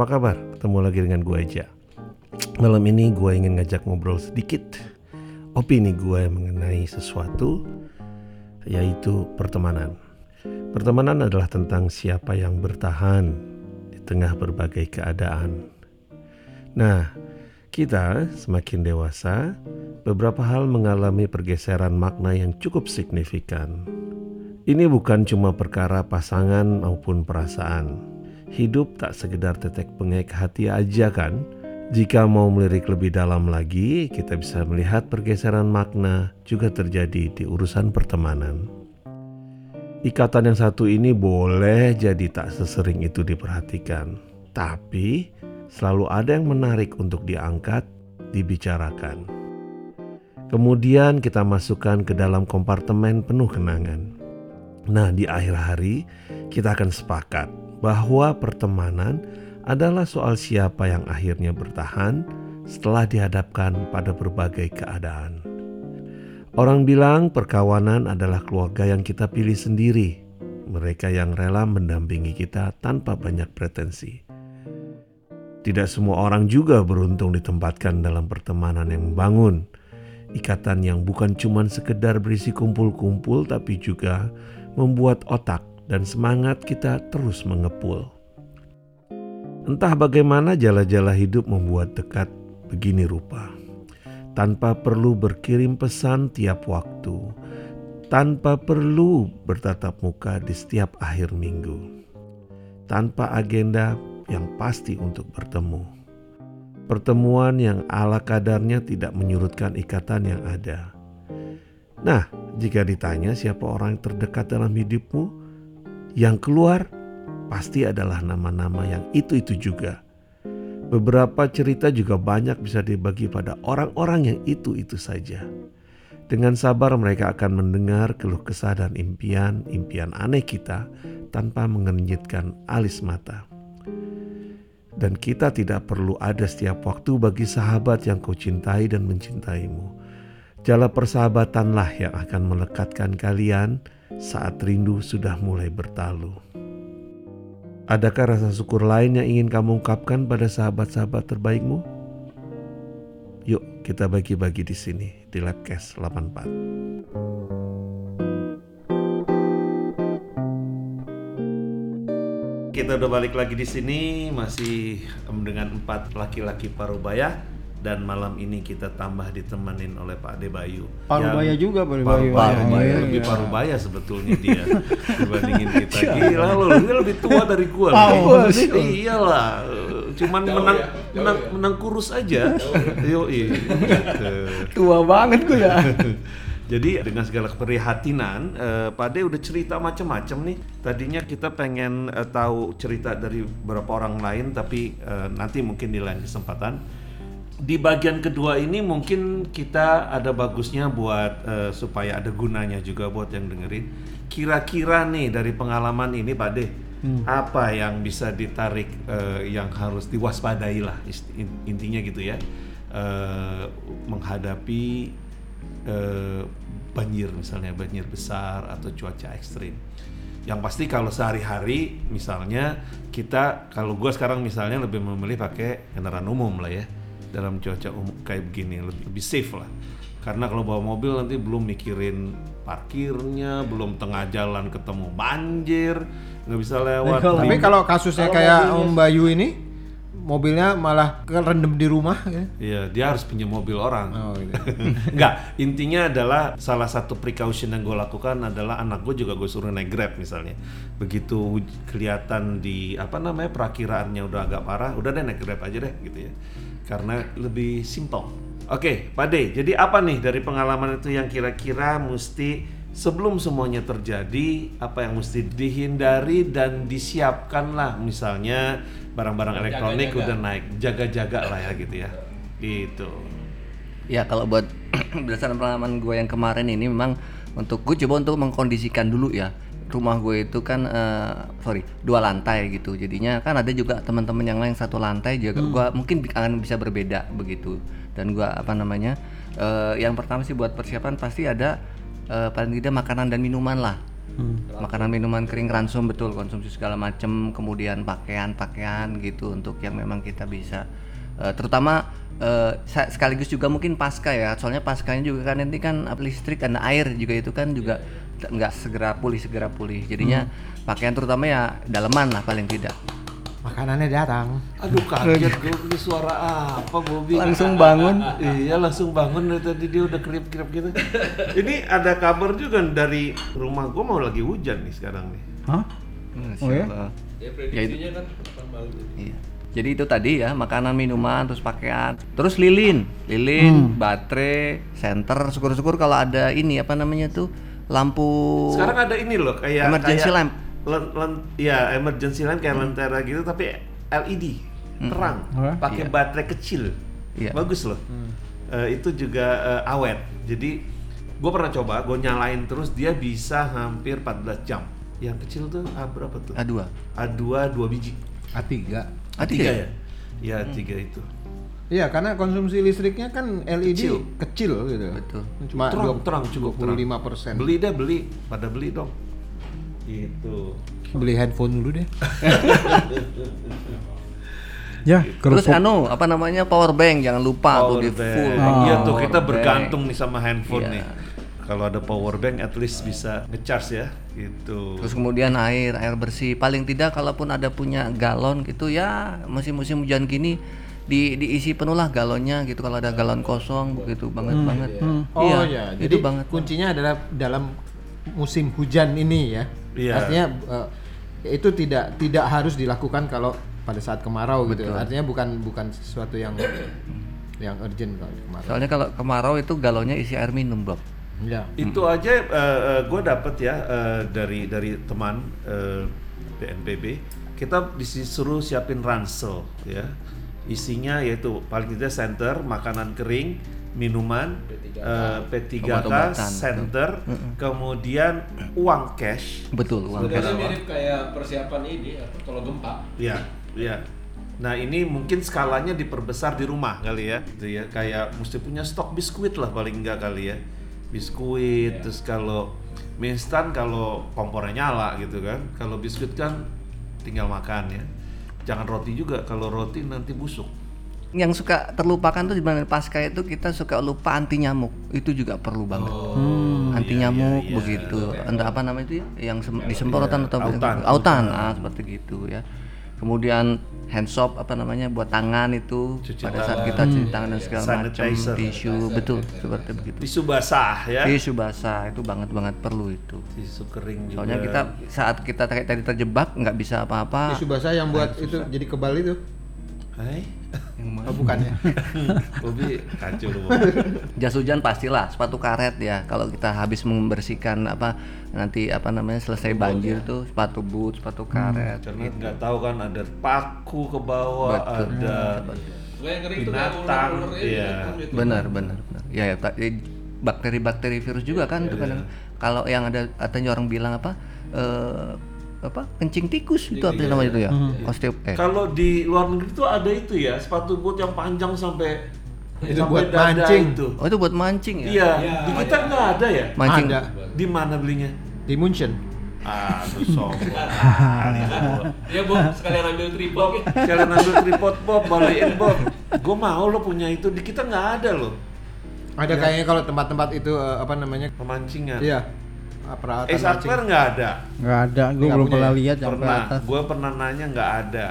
Apa kabar? Ketemu lagi dengan gue aja. Malam ini gue ingin ngajak ngobrol sedikit opini gue mengenai sesuatu yaitu pertemanan. Pertemanan adalah tentang siapa yang bertahan di tengah berbagai keadaan. Nah, kita semakin dewasa, beberapa hal mengalami pergeseran makna yang cukup signifikan. Ini bukan cuma perkara pasangan maupun perasaan. Hidup tak sekedar tetek bengek hati aja kan? Jika mau melirik lebih dalam lagi, kita bisa melihat pergeseran makna juga terjadi di urusan pertemanan. Ikatan yang satu ini boleh jadi tak sesering itu diperhatikan, tapi selalu ada yang menarik untuk diangkat, dibicarakan. Kemudian kita masukkan ke dalam kompartemen penuh kenangan. Nah, di akhir hari kita akan sepakat bahwa pertemanan adalah soal siapa yang akhirnya bertahan setelah dihadapkan pada berbagai keadaan. Orang bilang perkawanan adalah keluarga yang kita pilih sendiri, mereka yang rela mendampingi kita tanpa banyak pretensi. Tidak semua orang juga beruntung ditempatkan dalam pertemanan yang membangun. Ikatan yang bukan cuma sekedar berisi kumpul-kumpul tapi juga membuat otak dan semangat kita terus mengepul. Entah bagaimana jala-jala hidup membuat dekat begini rupa. Tanpa perlu berkirim pesan tiap waktu, tanpa perlu bertatap muka di setiap akhir minggu, tanpa agenda yang pasti untuk bertemu. Pertemuan yang ala kadarnya tidak menyurutkan ikatan yang ada. Nah, jika ditanya siapa orang terdekat dalam hidupmu, yang keluar pasti adalah nama-nama yang itu-itu juga. Beberapa cerita juga banyak bisa dibagi pada orang-orang yang itu-itu saja. Dengan sabar mereka akan mendengar keluh kesah dan impian-impian aneh kita tanpa mengenyitkan alis mata. Dan kita tidak perlu ada setiap waktu bagi sahabat yang kau cintai dan mencintaimu. Jala persahabatanlah yang akan melekatkan kalian saat rindu sudah mulai bertalu. Adakah rasa syukur lain yang ingin kamu ungkapkan pada sahabat-sahabat terbaikmu? Yuk kita bagi-bagi di sini di Labcast 84. Kita udah balik lagi di sini masih dengan empat laki-laki parubaya dan malam ini kita tambah ditemenin oleh Pak Ade Bayu. Parubaya Yang- juga Parubaya. Parubaya, Iya, lebih iya. parubaya sebetulnya dia dibandingin kita. Gila lo, dia lebih tua dari gua. Oh, loh. sih. Iyalah, cuman menang, menang menang kurus aja. Yo, gitu. Tua banget gue ya. Jadi dengan segala keprihatinan, eh, Pak Ade udah cerita macam-macam nih. Tadinya kita pengen eh, tahu cerita dari beberapa orang lain, tapi eh, nanti mungkin di lain kesempatan. Di bagian kedua ini mungkin kita ada bagusnya buat eh, supaya ada gunanya juga buat yang dengerin. Kira-kira nih dari pengalaman ini, Pak Ade, apa yang bisa ditarik, eh, yang harus diwaspadai lah intinya gitu ya, Eh, menghadapi eh, banjir misalnya banjir besar atau cuaca ekstrim. Yang pasti kalau sehari-hari misalnya kita kalau gua sekarang misalnya lebih memilih pakai kendaraan umum lah ya dalam cuaca umum kayak begini lebih, lebih safe lah. Karena kalau bawa mobil nanti belum mikirin parkirnya, belum tengah jalan ketemu banjir, nggak bisa lewat. Tapi kalau kasusnya Kalau kayak Om Bayu ini, mobilnya malah kerendam di rumah ya. Iya, dia harus punya mobil orang. Oh, gitu. Enggak, intinya adalah salah satu precaution yang gue lakukan adalah anak gue juga gue suruh naik grab misalnya. Begitu kelihatan di apa namanya perakiraannya udah agak parah, udah deh naik grab aja deh gitu ya. Karena lebih simple. Oke, Pak De, jadi apa nih dari pengalaman itu yang kira-kira mesti sebelum semuanya terjadi apa yang mesti dihindari dan disiapkan lah misalnya barang-barang elektronik udah naik. Jaga-jaga lah ya gitu ya. Gitu. Ya kalau buat berdasarkan pengalaman gue yang kemarin ini memang untuk gue coba untuk mengkondisikan dulu ya. Rumah gue itu kan eh, sorry dua lantai gitu. Jadinya kan ada juga teman-teman yang lain satu lantai juga gue mungkin akan bisa berbeda begitu. Dan gue apa namanya eh, yang pertama sih buat persiapan pasti ada eh, paling tidak makanan dan minuman lah makanan minuman kering ransum betul. Konsumsi segala macam kemudian pakaian pakaian gitu untuk yang memang kita bisa Eh, terutama sa- sekaligus juga mungkin pasca ya. Soalnya paskanya juga kan nanti kan listrik dan air juga itu kan juga nggak segera pulih segera pulih. Jadinya pakaian terutama ya daleman lah paling tidak Makanannya datang. Aduh kaget gue ini suara apa Bobby langsung bangun Iya langsung bangun dari tadi dia udah kerip-kerip gitu Ini ada kabar juga dari rumah gue mau lagi hujan nih sekarang nih Hah? Masya Oh ya? Allah. Ya Ya, prediksinya kan malam. Iya. Jadi itu tadi ya makanan minuman terus pakaian terus lilin lilin baterai senter syukur-syukur kalau ada ini apa namanya tuh lampu Sekarang ada ini loh kayak Emergency kayak lamp. Len- len- ya emergency lamp kayak lentera gitu tapi LED terang Oh ya? pakai baterai kecil Iya. bagus loh Eh, itu juga eh, awet jadi gue pernah coba gue nyalain terus dia bisa hampir 14 jam Yang kecil tuh A berapa tuh? A2. A2 dua biji. A3. A3 A3 ya? ya? Iya, A3 itu. Iya, karena konsumsi listriknya kan LED Kecil. kecil, gitu. Betul. Cuma terang, terang cukup terang. 25 persen. Beli deh, beli. Pada beli dong. Gitu. Beli handphone dulu deh. Ya, Terus kerupuk. anu apa namanya power bank jangan lupa tuh di Power bank. full. Iya tuh power kita bank. bergantung nih sama handphone Iya. nih. Kalau ada power bank at least bisa ngecharge ya gitu. Terus kemudian air, air bersih. Paling tidak kalaupun ada punya galon gitu ya musim-musim hujan gini di diisi penuh lah galonnya gitu kalau ada galon kosong begitu banget banget. Oh Iya, ya, itu jadi banget. kuncinya adalah dalam musim hujan ini ya. Iya. Artinya eh, itu tidak tidak harus dilakukan kalau pada saat kemarau gitu. Artinya bukan bukan sesuatu yang yang urgent kalau kemarau. Soalnya kalau kemarau itu galonnya isi air minum, Bob. Ya. Itu aja gue dapet ya eh, dari dari teman eh, BNPB. Kita disuruh siapin ransel ya. Isinya yaitu paling tidak center, makanan kering, minuman, eh, P3K, Obat-obatan. center, kemudian uang cash. Betul, uang Sebenarnya cash. mirip kayak persiapan ini kalau gempa. Ya, ya. Nah ini mungkin skalanya diperbesar di rumah kali ya, gitu ya. Kayak mesti punya stok biskuit lah paling enggak kali ya, biskuit. Terus kalau mie instan kalau kompornya nyala gitu kan, kalau biskuit kan tinggal makan ya. Jangan roti juga, kalau roti nanti busuk. Yang suka terlupakan tuh di mana pasca itu kita suka lupa anti nyamuk. Itu juga perlu banget. anti nyamuk begitu. Entah apa namanya itu ya? Yang sem- disemprotan atau Autan. autan, ah, seperti gitu ya. Kemudian hand soap apa namanya buat tangan itu Cuci pada saat kita cuci tangan dan segala macam tisu betul seperti begitu. Tisu basah ya, Tisu basah itu banget banget perlu itu. tisu kering juga. Soalnya kita saat kita tadi terjebak nggak bisa apa-apa. Tisu basah yang buat itu jadi kebal itu. Hai, Oh, bukan ya. Bobi kacau lu. Jas hujan pastilah, sepatu karet ya. Kalau kita habis membersihkan apa nanti apa namanya selesai banjir tuh sepatu boot, sepatu karet. Karena nggak tahu kan ada paku ke bawah, ada Gue yang ngeri itu kayak binatang, iya. gitu. Benar, benar, benar. Ya, ya eh, bakteri-bakteri virus juga kan itu kadang kalau yang ada katanya orang bilang apa eh, apa kencing tikus itu apa sih namanya itu ya osteop eh Kalau di luar negeri tuh ada itu ya, sepatu boot yang panjang sampai Itu sampai buat dada mancing. Itu. oh itu buat mancing ya Iya, di kita nggak ada ya. mancing Ada Di mana belinya? di Munchen. Ah, sombong. Ya bu, sekalian ambil tripod ya. Kalian ambil tripod Bob, balikin Bob. Gue mau lo punya itu, di kita nggak ada loh Ada kayaknya kalau tempat-tempat itu eh, apa namanya? pemancingan. Iya. Peralatan Ace mancing. Hardware nggak ada. Nggak ada, gue belum punya pernah lihat sampai Pernah, atas. gue pernah nanya nggak ada.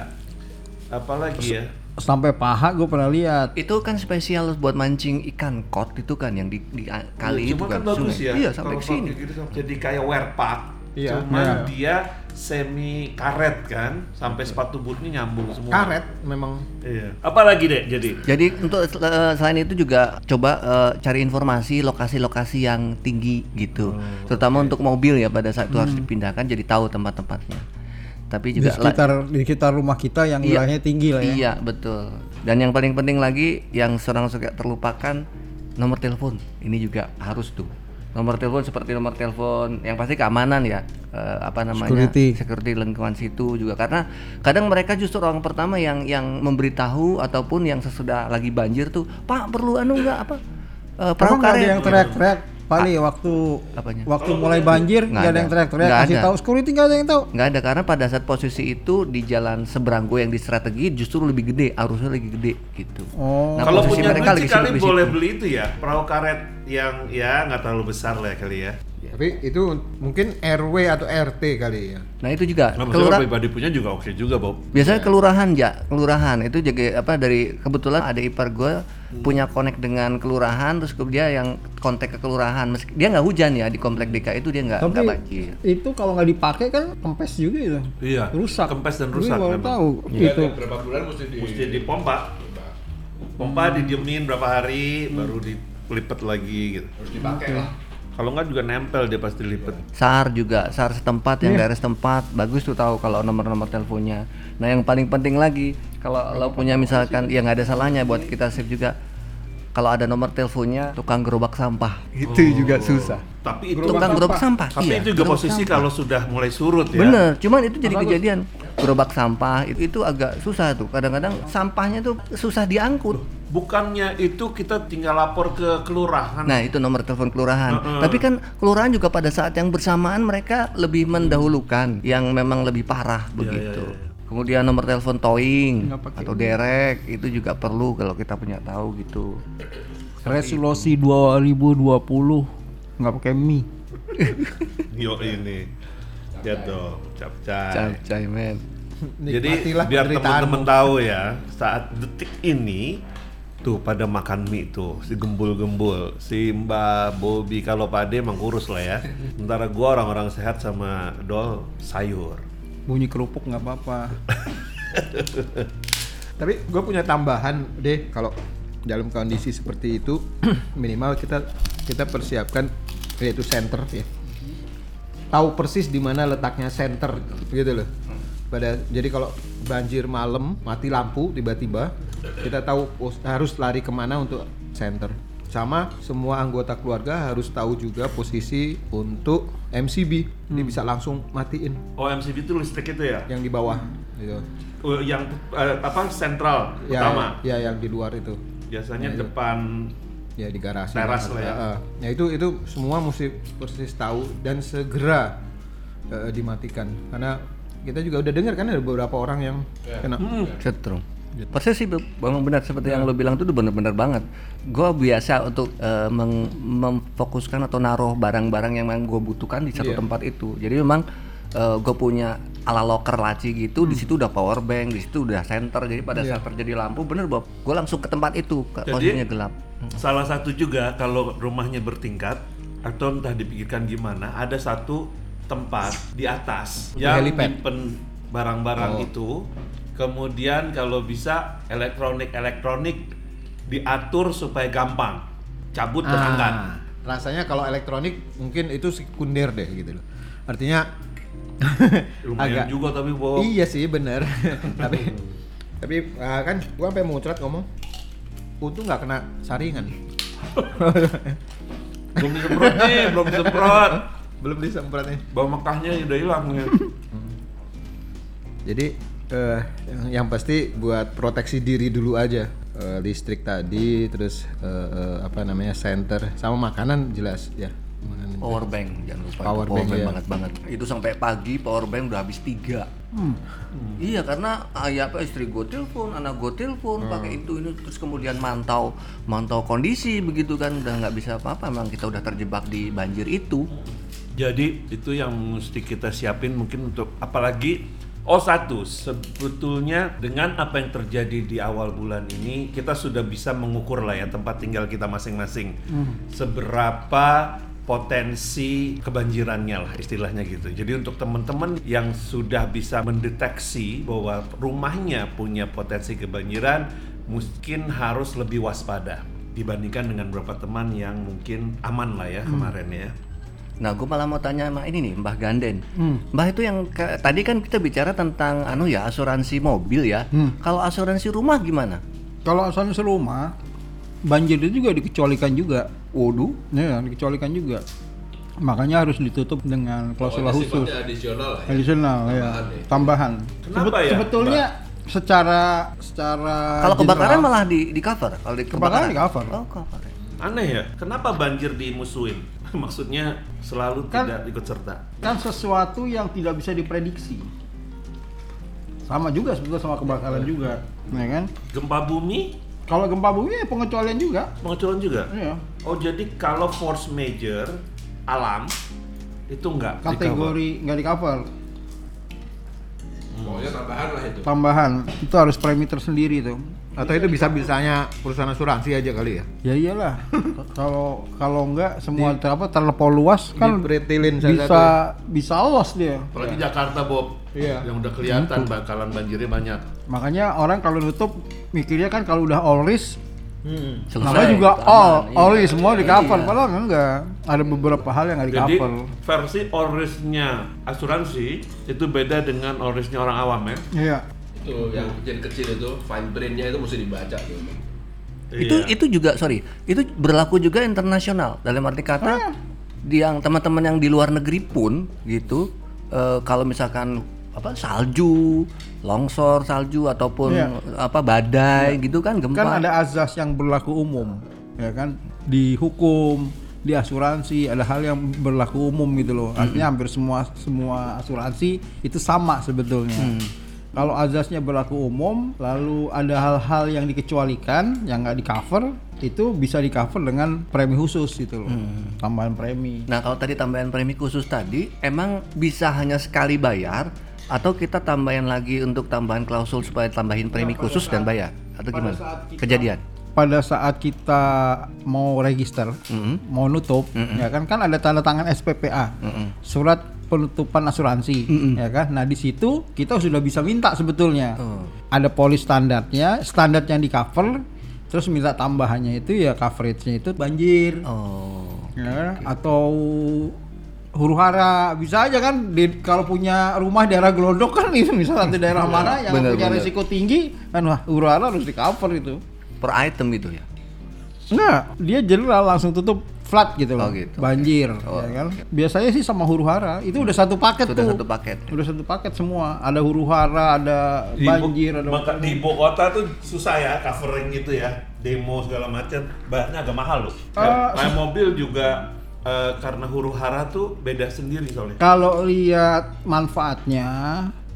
Apalagi ya? Sampai paha gue pernah lihat. itu kan spesial buat mancing ikan kot itu kan yang di, di kali itu Cuma kan, kan bagus sungai. ya. iya sampai sini gitu, jadi kayak wear pack. Iya. Cuman Iya. dia semi karet kan, sampai sepatu bootnya nyambung semua. Karet memang Iya. Apalagi deh jadi? Jadi untuk eh, selain itu juga coba eh, cari informasi lokasi-lokasi yang tinggi gitu, terutama untuk mobil ya pada saat itu harus dipindahkan jadi tahu tempat-tempatnya. Tapi Di juga la- sekitar di sekitar rumah kita yang Iya. wilayahnya tinggi lah ya. Iya betul. Dan yang paling penting lagi yang sering suka terlupakan nomor telepon. Ini juga harus tuh. Nomor telepon seperti nomor telepon yang pasti keamanan ya. Eh, apa namanya? Security. security lingkungan situ juga karena kadang mereka justru orang pertama yang yang memberitahu ataupun yang sesudah lagi banjir tuh, "Pak, perlu anu enggak apa? Eh, perahu nggak karet." yang teriak-teriak Pali waktu Apanya? waktu mulai banjir Nggak ada ada. yang teriak-teriak Nggak kasih ada. tahu security nggak ada yang tahu. nggak ada karena pada saat posisi itu di jalan seberang gue yang di strategi justru lebih gede, arusnya lagi gede gitu. Oh. Nah, Kalau punya mereka duit lagi kali boleh beli itu ya, perahu karet yang ya nggak terlalu besar lah ya kali ya. Tapi itu mungkin RW atau RT kali ya. Nah itu juga Nah, kelurahan pribadi punya juga oke juga, Bob. biasanya kelurahan ya kelurahan itu juga apa dari kebetulan ada ipar gue punya connect dengan kelurahan terus ke- dia yang kontak ke kelurahan meski dia nggak hujan ya di komplek DKI itu dia nggak nggak banjir itu kalau nggak dipakai kan kempes juga itu. Iya, Rusak. kempes dan Gue rusak baru memang. tahu Iya, itu. berapa bulan mesti di Mesti dipompa. Pompa didiemin berapa hari baru dilipet lagi gitu. harus dipakai lah. Kalau nggak juga nempel dia pasti lipet. SAR juga SAR setempat yang daerah setempat bagus tuh tahu kalau nomor-nomor teleponnya nah yang paling penting lagi kalau lo punya misalkan ya nggak ada salahnya buat kita save juga kalau ada nomor teleponnya tukang gerobak sampah. Itu juga susah. Tapi itu Tukang gerobak sampah. tapi iya, itu juga gerobak posisi sampah. kalau sudah mulai surut ya. Bener, cuman itu jadi kejadian gerobak sampah itu, itu agak susah tuh. Kadang-kadang sampahnya tuh susah diangkut. Bukannya itu kita tinggal lapor ke kelurahan. Nah itu nomor telepon kelurahan. Tapi kan kelurahan juga pada saat yang bersamaan mereka lebih mendahulukan yang memang lebih parah begitu. Kemudian nomor telepon towing atau derek itu juga perlu kalau kita punya tahu gitu. Resolusi 2020 nggak pakai mie. Yo ini. Ya dong, capcay. Capcay men. Jadi biar teman-teman tahu ya, saat detik ini tuh pada makan mie tuh si gembul-gembul si Mbak Bobby kalau Pade emang kurus lah ya. Sementara gua orang-orang sehat sama Dol sayur. Bunyi kerupuk nggak apa-apa. Tapi gue punya tambahan deh kalau dalam kondisi seperti itu minimal kita kita persiapkan yaitu center ya. Tahu persis di mana letaknya center gitu loh. Pada jadi kalau banjir malam mati lampu tiba-tiba kita tahu harus lari ke mana untuk center. Sama semua anggota keluarga harus tahu juga posisi untuk MCB. Jadi bisa langsung matiin Oh MCB itu listrik itu ya? yang di bawah gitu. Oh, yang eh, apa sentral Ya, utama. ya yang di luar itu. Biasanya depan ya di garasi Teras lah. ya. Heeh. ya itu itu semua mesti persis tahu dan segera eh, dimatikan karena kita juga udah dengar kan ada beberapa orang yang kena Setrum. Persis sih Bang benar seperti yang lo bilang itu benar-benar banget. Gue biasa untuk eh, meng- memfokuskan atau naruh barang-barang yang memang gue butuhkan di satu Iya. tempat itu. Jadi memang gue punya ala locker laci gitu, di situ udah power bank, di situ udah center. Jadi pada saat terjadi lampu, bener Bob, gue langsung ke tempat itu, ke Jadi- posisinya gelap. Salah satu juga kalau rumahnya bertingkat atau entah dipikirkan gimana, ada satu tempat di atas Di yang helipad. nyimpen barang-barang Oh. itu. Kemudian kalau bisa elektronik-elektronik diatur supaya gampang cabut. Ah, rasanya kalau elektronik mungkin itu sekunder deh gitu loh artinya Lumayan agak juga tapi Bob. iya sih bener tapi tapi ah, kan gua sampai muncrat ngomong untung nggak kena saringan Belum disemprot nih, belum disemprot. Belum disemprot nih Bau Mekahnya udah hilang nih. Jadi eh, yang, yang pasti buat proteksi diri dulu aja Eh, listrik tadi, terus eh, eh, apa namanya center sama makanan jelas ya. Makanan. Power bank, jangan lupa. Power itu bank, ya. banget banget. Itu sampai pagi power bank udah habis tiga. Iya karena ayah apa istri gue telepon, anak gue telepon pakai itu ini terus kemudian mantau mantau kondisi begitu kan udah nggak bisa apa-apa. Memang kita udah terjebak di banjir itu. Jadi itu yang mesti kita siapin mungkin untuk apalagi Oh satu, sebetulnya dengan apa yang terjadi di awal bulan ini kita sudah bisa mengukur lah ya tempat tinggal kita masing-masing seberapa potensi kebanjirannya lah istilahnya gitu. Jadi untuk teman-teman yang sudah bisa mendeteksi bahwa rumahnya punya potensi kebanjiran, mungkin harus lebih waspada dibandingkan dengan beberapa teman yang mungkin aman lah ya kemarin ya. Nah, gue malah mau tanya sama ini nih, Mbah Ganden. Mbah itu yang ke- tadi kan kita bicara tentang anu ya asuransi mobil ya. Kalau asuransi rumah gimana? Kalau asuransi rumah, banjir itu juga dikecualikan juga. Waduh. Ya, dikecualikan juga. Makanya harus ditutup dengan klausula Pokoknya khusus. sifatnya additional lah ya. Ya, tambahan. Kenapa ya, Sebetulnya secara secara Kalau kebakaran malah di di cover. Kalau di Kebakaran di cover. Oh, cover. ya. Aneh ya, kenapa banjir dimusuhin? Maksudnya selalu Kan- tidak ikut serta. kan sesuatu yang tidak bisa diprediksi. Sama juga sebetulnya sama kebakaran juga, ya kan? Gempa bumi, Kalau gempa bumi ya pengecualian juga. pengecualian juga. Iya. Oh jadi kalau force major alam itu enggak di cover? Kategori nggak di cover. Pokoknya tambahan lah itu. Tambahan itu harus premi tersendiri tuh. Atau itu bisa bisanya perusahaan asuransi aja kali ya. Ya iyalah. Kalau kalau enggak semua ter apa terlalu luas kan saja bisa bisa loss dia. Apalagi Jakarta Bob, Iya. yang udah kelihatan bakalan banjirnya banyak. Makanya orang kalau nutup mikirnya kan kalau udah all risk Hmm. namanya juga aman. all Iya. all risk semua di cover Iya. padahal enggak. Ada beberapa hal yang nggak di Jadi cover. versi all risk-nya asuransi itu beda dengan all risk-nya orang awam ya. Iya. Itu yang kecil-kecil itu fine print-nya itu mesti dibaca gitu. Itu Iya. itu juga sorry, itu berlaku juga internasional dalam arti kata di yang teman-teman yang di luar negeri pun gitu eh, kalau misalkan apa salju, longsor salju ataupun Iya. apa badai gitu kan gempa. Kan ada azas yang berlaku umum, ya kan? Di hukum, di asuransi ada hal yang berlaku umum gitu loh. Artinya hampir semua semua asuransi itu sama sebetulnya. Kalau azasnya berlaku umum, lalu ada hal-hal yang dikecualikan, yang nggak di cover, itu bisa di cover dengan premi khusus gitu loh, tambahan premi. Nah, kalau tadi tambahan premi khusus tadi emang bisa hanya sekali bayar atau kita tambahin lagi untuk tambahan klausul supaya tambahin premi khusus dan bayar? Atau gimana? Kejadian. pada saat kita mau register, mau nutup, ya kan? Kan ada tanda tangan SPPA, surat penutupan asuransi, ya kan. Nah di situ kita sudah bisa minta sebetulnya, ada polis standarnya, standar yang di cover, terus minta tambahannya itu ya coveragenya itu banjir, Oh. ya kan? atau huru hara bisa aja kan di, kalau punya rumah daerah gelodok kan itu misalnya di daerah mana yang Bener, punya bener. risiko tinggi kan wah huru hara harus di cover itu Per item gitu ya. Enggak, dia general langsung tutup flat gitu loh. Oh, gitu. Banjir, Oh, ya kan. Biasanya sih sama huru hara, itu udah satu paket Sudah tuh. satu paket. Udah satu paket semua. Ada huru hara, ada Di banjir, ada maka di ibu kota tuh susah ya covering gitu ya demo segala macam bayarnya agak mahal loh Ah, kayak mobil juga eh, karena huru hara tuh beda sendiri soalnya Kalau lihat manfaatnya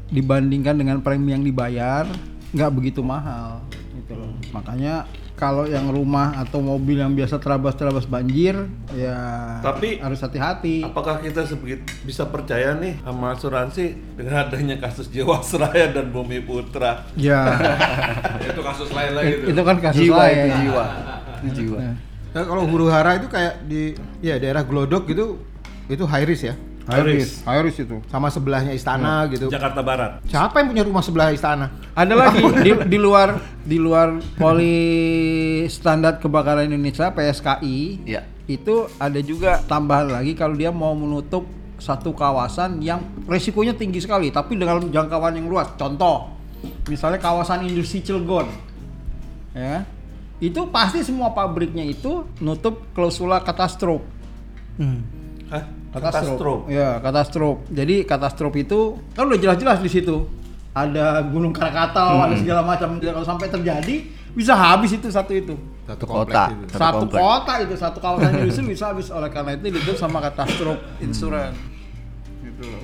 dibandingkan dengan premi yang dibayar, nggak begitu mahal gitu loh. Makanya kalau yang rumah atau mobil yang biasa terabas-terabas banjir, ya Tapi- harus hati-hati. apakah kita sebegit bisa percaya nih sama asuransi dengan adanya kasus Jiwasraya dan Bumi Putra Ya, itu kasus lain lagi tuh. itu kan kasus jiwa lain. itu jiwa. Itu jiwa. Nah, kalau huru hara itu kayak di ya daerah Glodok gitu itu high risk ya. High risk itu. Sama sebelahnya istana gitu. Jakarta Barat Siapa yang punya rumah sebelah istana? Ada lagi di, di luar di luar poli standar kebakaran Indonesia PSKI Ya. itu ada juga tambahan lagi kalau dia mau menutup satu kawasan yang resikonya tinggi sekali tapi dengan jangkauan yang luas. Contoh, misalnya kawasan industri Cilegon, ya itu pasti semua pabriknya itu nutup klausula katastrof. Hah? Katastrof. Ya, katastrof. Jadi katastrof itu kan udah jelas-jelas di situ. Ada gunung Krakatau, ada segala macam. Kalau sampai terjadi bisa habis itu satu itu. Satu Kota. itu. Satu Satu, komplek. kota itu, satu kawasan industri bisa habis oleh karena itu ditutup sama katastrof insurance. Gitu loh.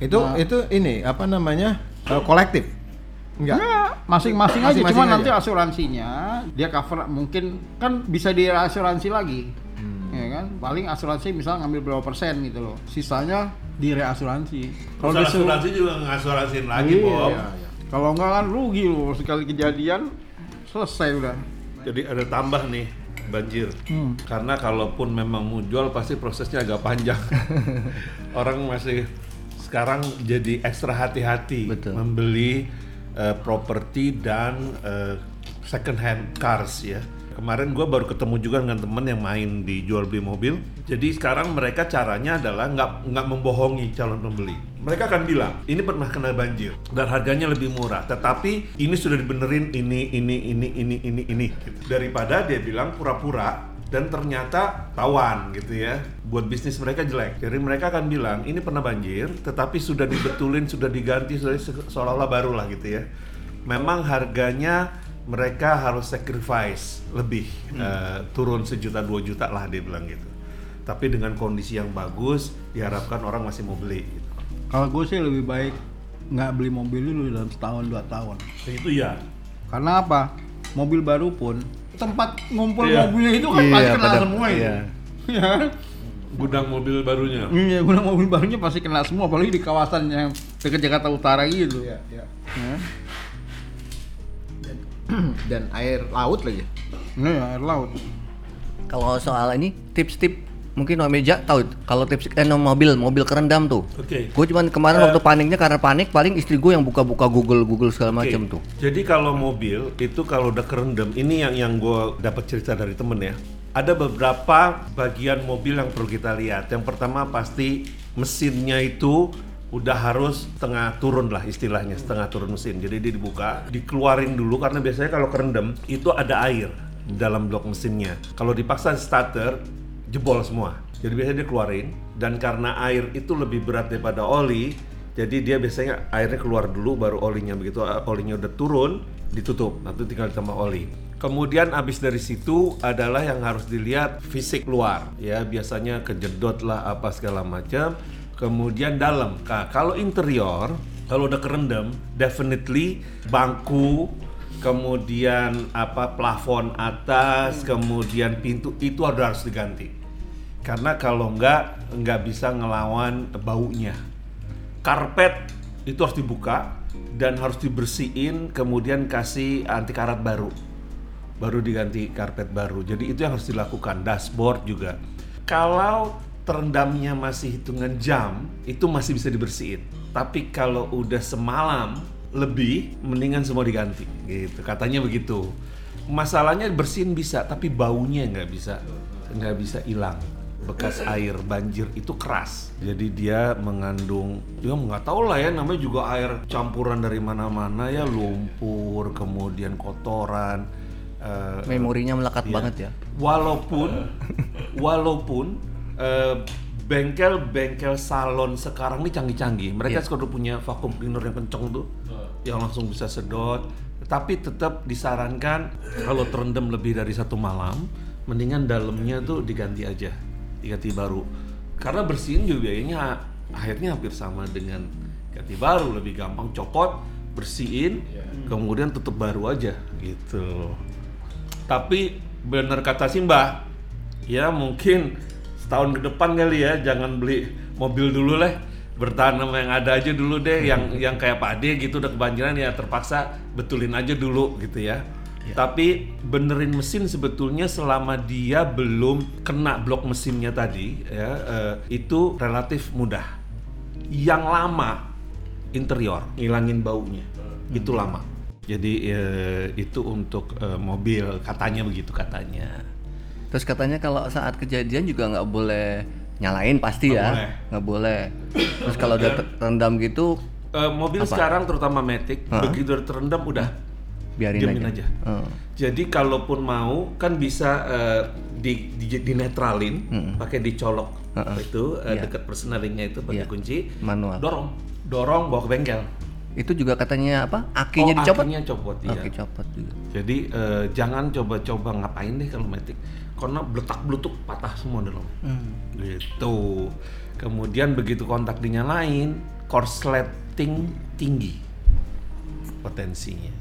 Itu itu ini apa namanya? eh, kolektif. Enggak. Ya, masing-masing aja. Masing-masing Cuma aja. nanti asuransinya dia cover mungkin kan bisa di asuransi lagi. Ya kan? Paling asuransi misal ngambil berapa persen gitu loh. Sisanya di reasuransi. Kalau asuransi juga ngasuransin lagi Iya, Bob iya. Kalau enggak kan rugi loh sekali kejadian selesai udah. Jadi ada tambah nih banjir. Hmm. Karena kalaupun memang mau jual pasti prosesnya agak panjang. Orang masih sekarang jadi ekstra hati-hati membeli eh, properti dan eh, second hand cars ya. Kemarin gue baru ketemu juga dengan temen yang main di jual beli mobil. Jadi sekarang mereka caranya adalah nggak nggak membohongi calon pembeli. Mereka akan bilang ini pernah kena banjir dan harganya lebih murah. Tetapi ini sudah dibenerin ini ini ini ini ini ini. gitu. Daripada dia bilang pura-pura dan ternyata tawan gitu ya buat bisnis mereka jelek jadi mereka akan bilang ini pernah banjir tetapi sudah dibetulin sudah diganti sudah se- seolah-olah baru lah gitu ya memang harganya mereka harus sacrifice lebih eh, turun sejuta dua juta lah dia bilang gitu tapi dengan kondisi yang bagus diharapkan orang masih mau beli gitu. Kalau gue sih lebih baik nggak beli mobil dulu dalam setahun dua tahun. itu ya Karena apa? Mobil baru pun tempat ngumpul Iya. mobilnya itu kan Iya, pasti kena pada- semua itu. iya. Iya. gudang mobil barunya Iya, guna mobil barunya pasti kena semua, apalagi di kawasan yang dekat Jakarta Utara gitu. Iya, iya. Ya. Dan air laut lagi. Ini ya, air laut. Kalau soal ini tips-tips mungkin Om Meja tahu kalau tips eh no, mobil mobil kerendam tuh. oke Gue cuman kemarin waktu paniknya karena panik paling istri gue yang buka-buka Google Google segala macam Oke. tuh. Jadi kalau mobil itu kalau udah kerendam, ini yang yang gue dapat cerita dari temen ya. Ada beberapa bagian mobil yang perlu kita lihat. Yang pertama pasti mesinnya itu udah harus setengah turun lah istilahnya setengah turun mesin. Jadi dia dibuka, dikeluarin dulu karena biasanya kalau kerendam itu ada air. dalam blok mesinnya. Kalau dipaksa starter, jebol semua. Jadi biasanya dia keluarin dan karena air itu lebih berat daripada oli, jadi dia biasanya airnya keluar dulu baru olinya begitu uh, olinya udah turun ditutup nanti tinggal ditambah oli. Kemudian abis dari situ adalah yang harus dilihat fisik luar ya biasanya kejedot lah apa segala macam. Kemudian dalam. Nah, kalau interior kalau udah kerendam definitely bangku kemudian apa plafon atas kemudian pintu itu harus diganti. Karena kalau nggak nggak bisa ngelawan baunya. Karpet itu harus dibuka dan harus dibersihin kemudian kasih anti karat baru. Baru diganti karpet baru. Jadi itu yang harus dilakukan. Dashboard juga. Kalau terendamnya masih hitungan jam itu masih bisa dibersihin. Tapi kalau udah semalam lebih mendingan semua diganti gitu. Katanya begitu. Masalahnya bersihin bisa tapi baunya nggak bisa nggak bisa hilang. Bekas air banjir itu keras. Jadi dia mengandung ya nggak tahu lah ya namanya juga air campuran dari mana-mana ya lumpur kemudian kotoran eh, Memorinya melekat Iya. banget ya. Walaupun walaupun eh, bengkel-bengkel salon sekarang ini canggih-canggih. Mereka Iya. sudah punya vacuum cleaner yang kenceng tuh, yang langsung bisa sedot. Tapi tetap disarankan kalau terendam lebih dari satu malam, mendingan dalamnya tuh diganti aja, diganti baru. Karena bersihin juga biayanya akhirnya hampir sama dengan ganti baru, lebih gampang copot, bersihin, kemudian tutup baru aja gitu. Tapi benar kata si Mbak, ya mungkin setahun ke depan kali ya jangan beli mobil dulu lah. Bertahan sama yang ada aja dulu deh, yang yang kayak Pak Ade gitu udah kebanjiran ya terpaksa betulin aja dulu gitu ya. Tapi benerin mesin sebetulnya selama dia belum kena blok mesinnya tadi ya eh, itu relatif mudah. Yang lama interior ngilangin baunya itu lama. Jadi eh, itu untuk eh, mobil katanya begitu katanya. Terus katanya kalau saat kejadian juga nggak boleh nyalain pasti Nggak ya, boleh. nggak boleh. Terus kalau udah ter- terendam gitu Eh, mobil sekarang terutama Matic begitu udah terendam udah biarin Diamin aja. aja. Heeh. Jadi kalaupun mau kan bisa eh, di, di dinetralin pakai dicolok itu eh, Iya. dekat persneringnya itu pakai Iya. kunci Manual. dorong dorong bawa ke bengkel. Itu juga katanya apa? Akinya Oh, dicopot. akinya copot, iya. Aki copot juga. Jadi eh, jangan coba-coba ngapain deh kalau Matic karena beletak beletuk patah semua dalam. Gitu. Kemudian begitu kontak dinyalain, korsleting tinggi potensinya.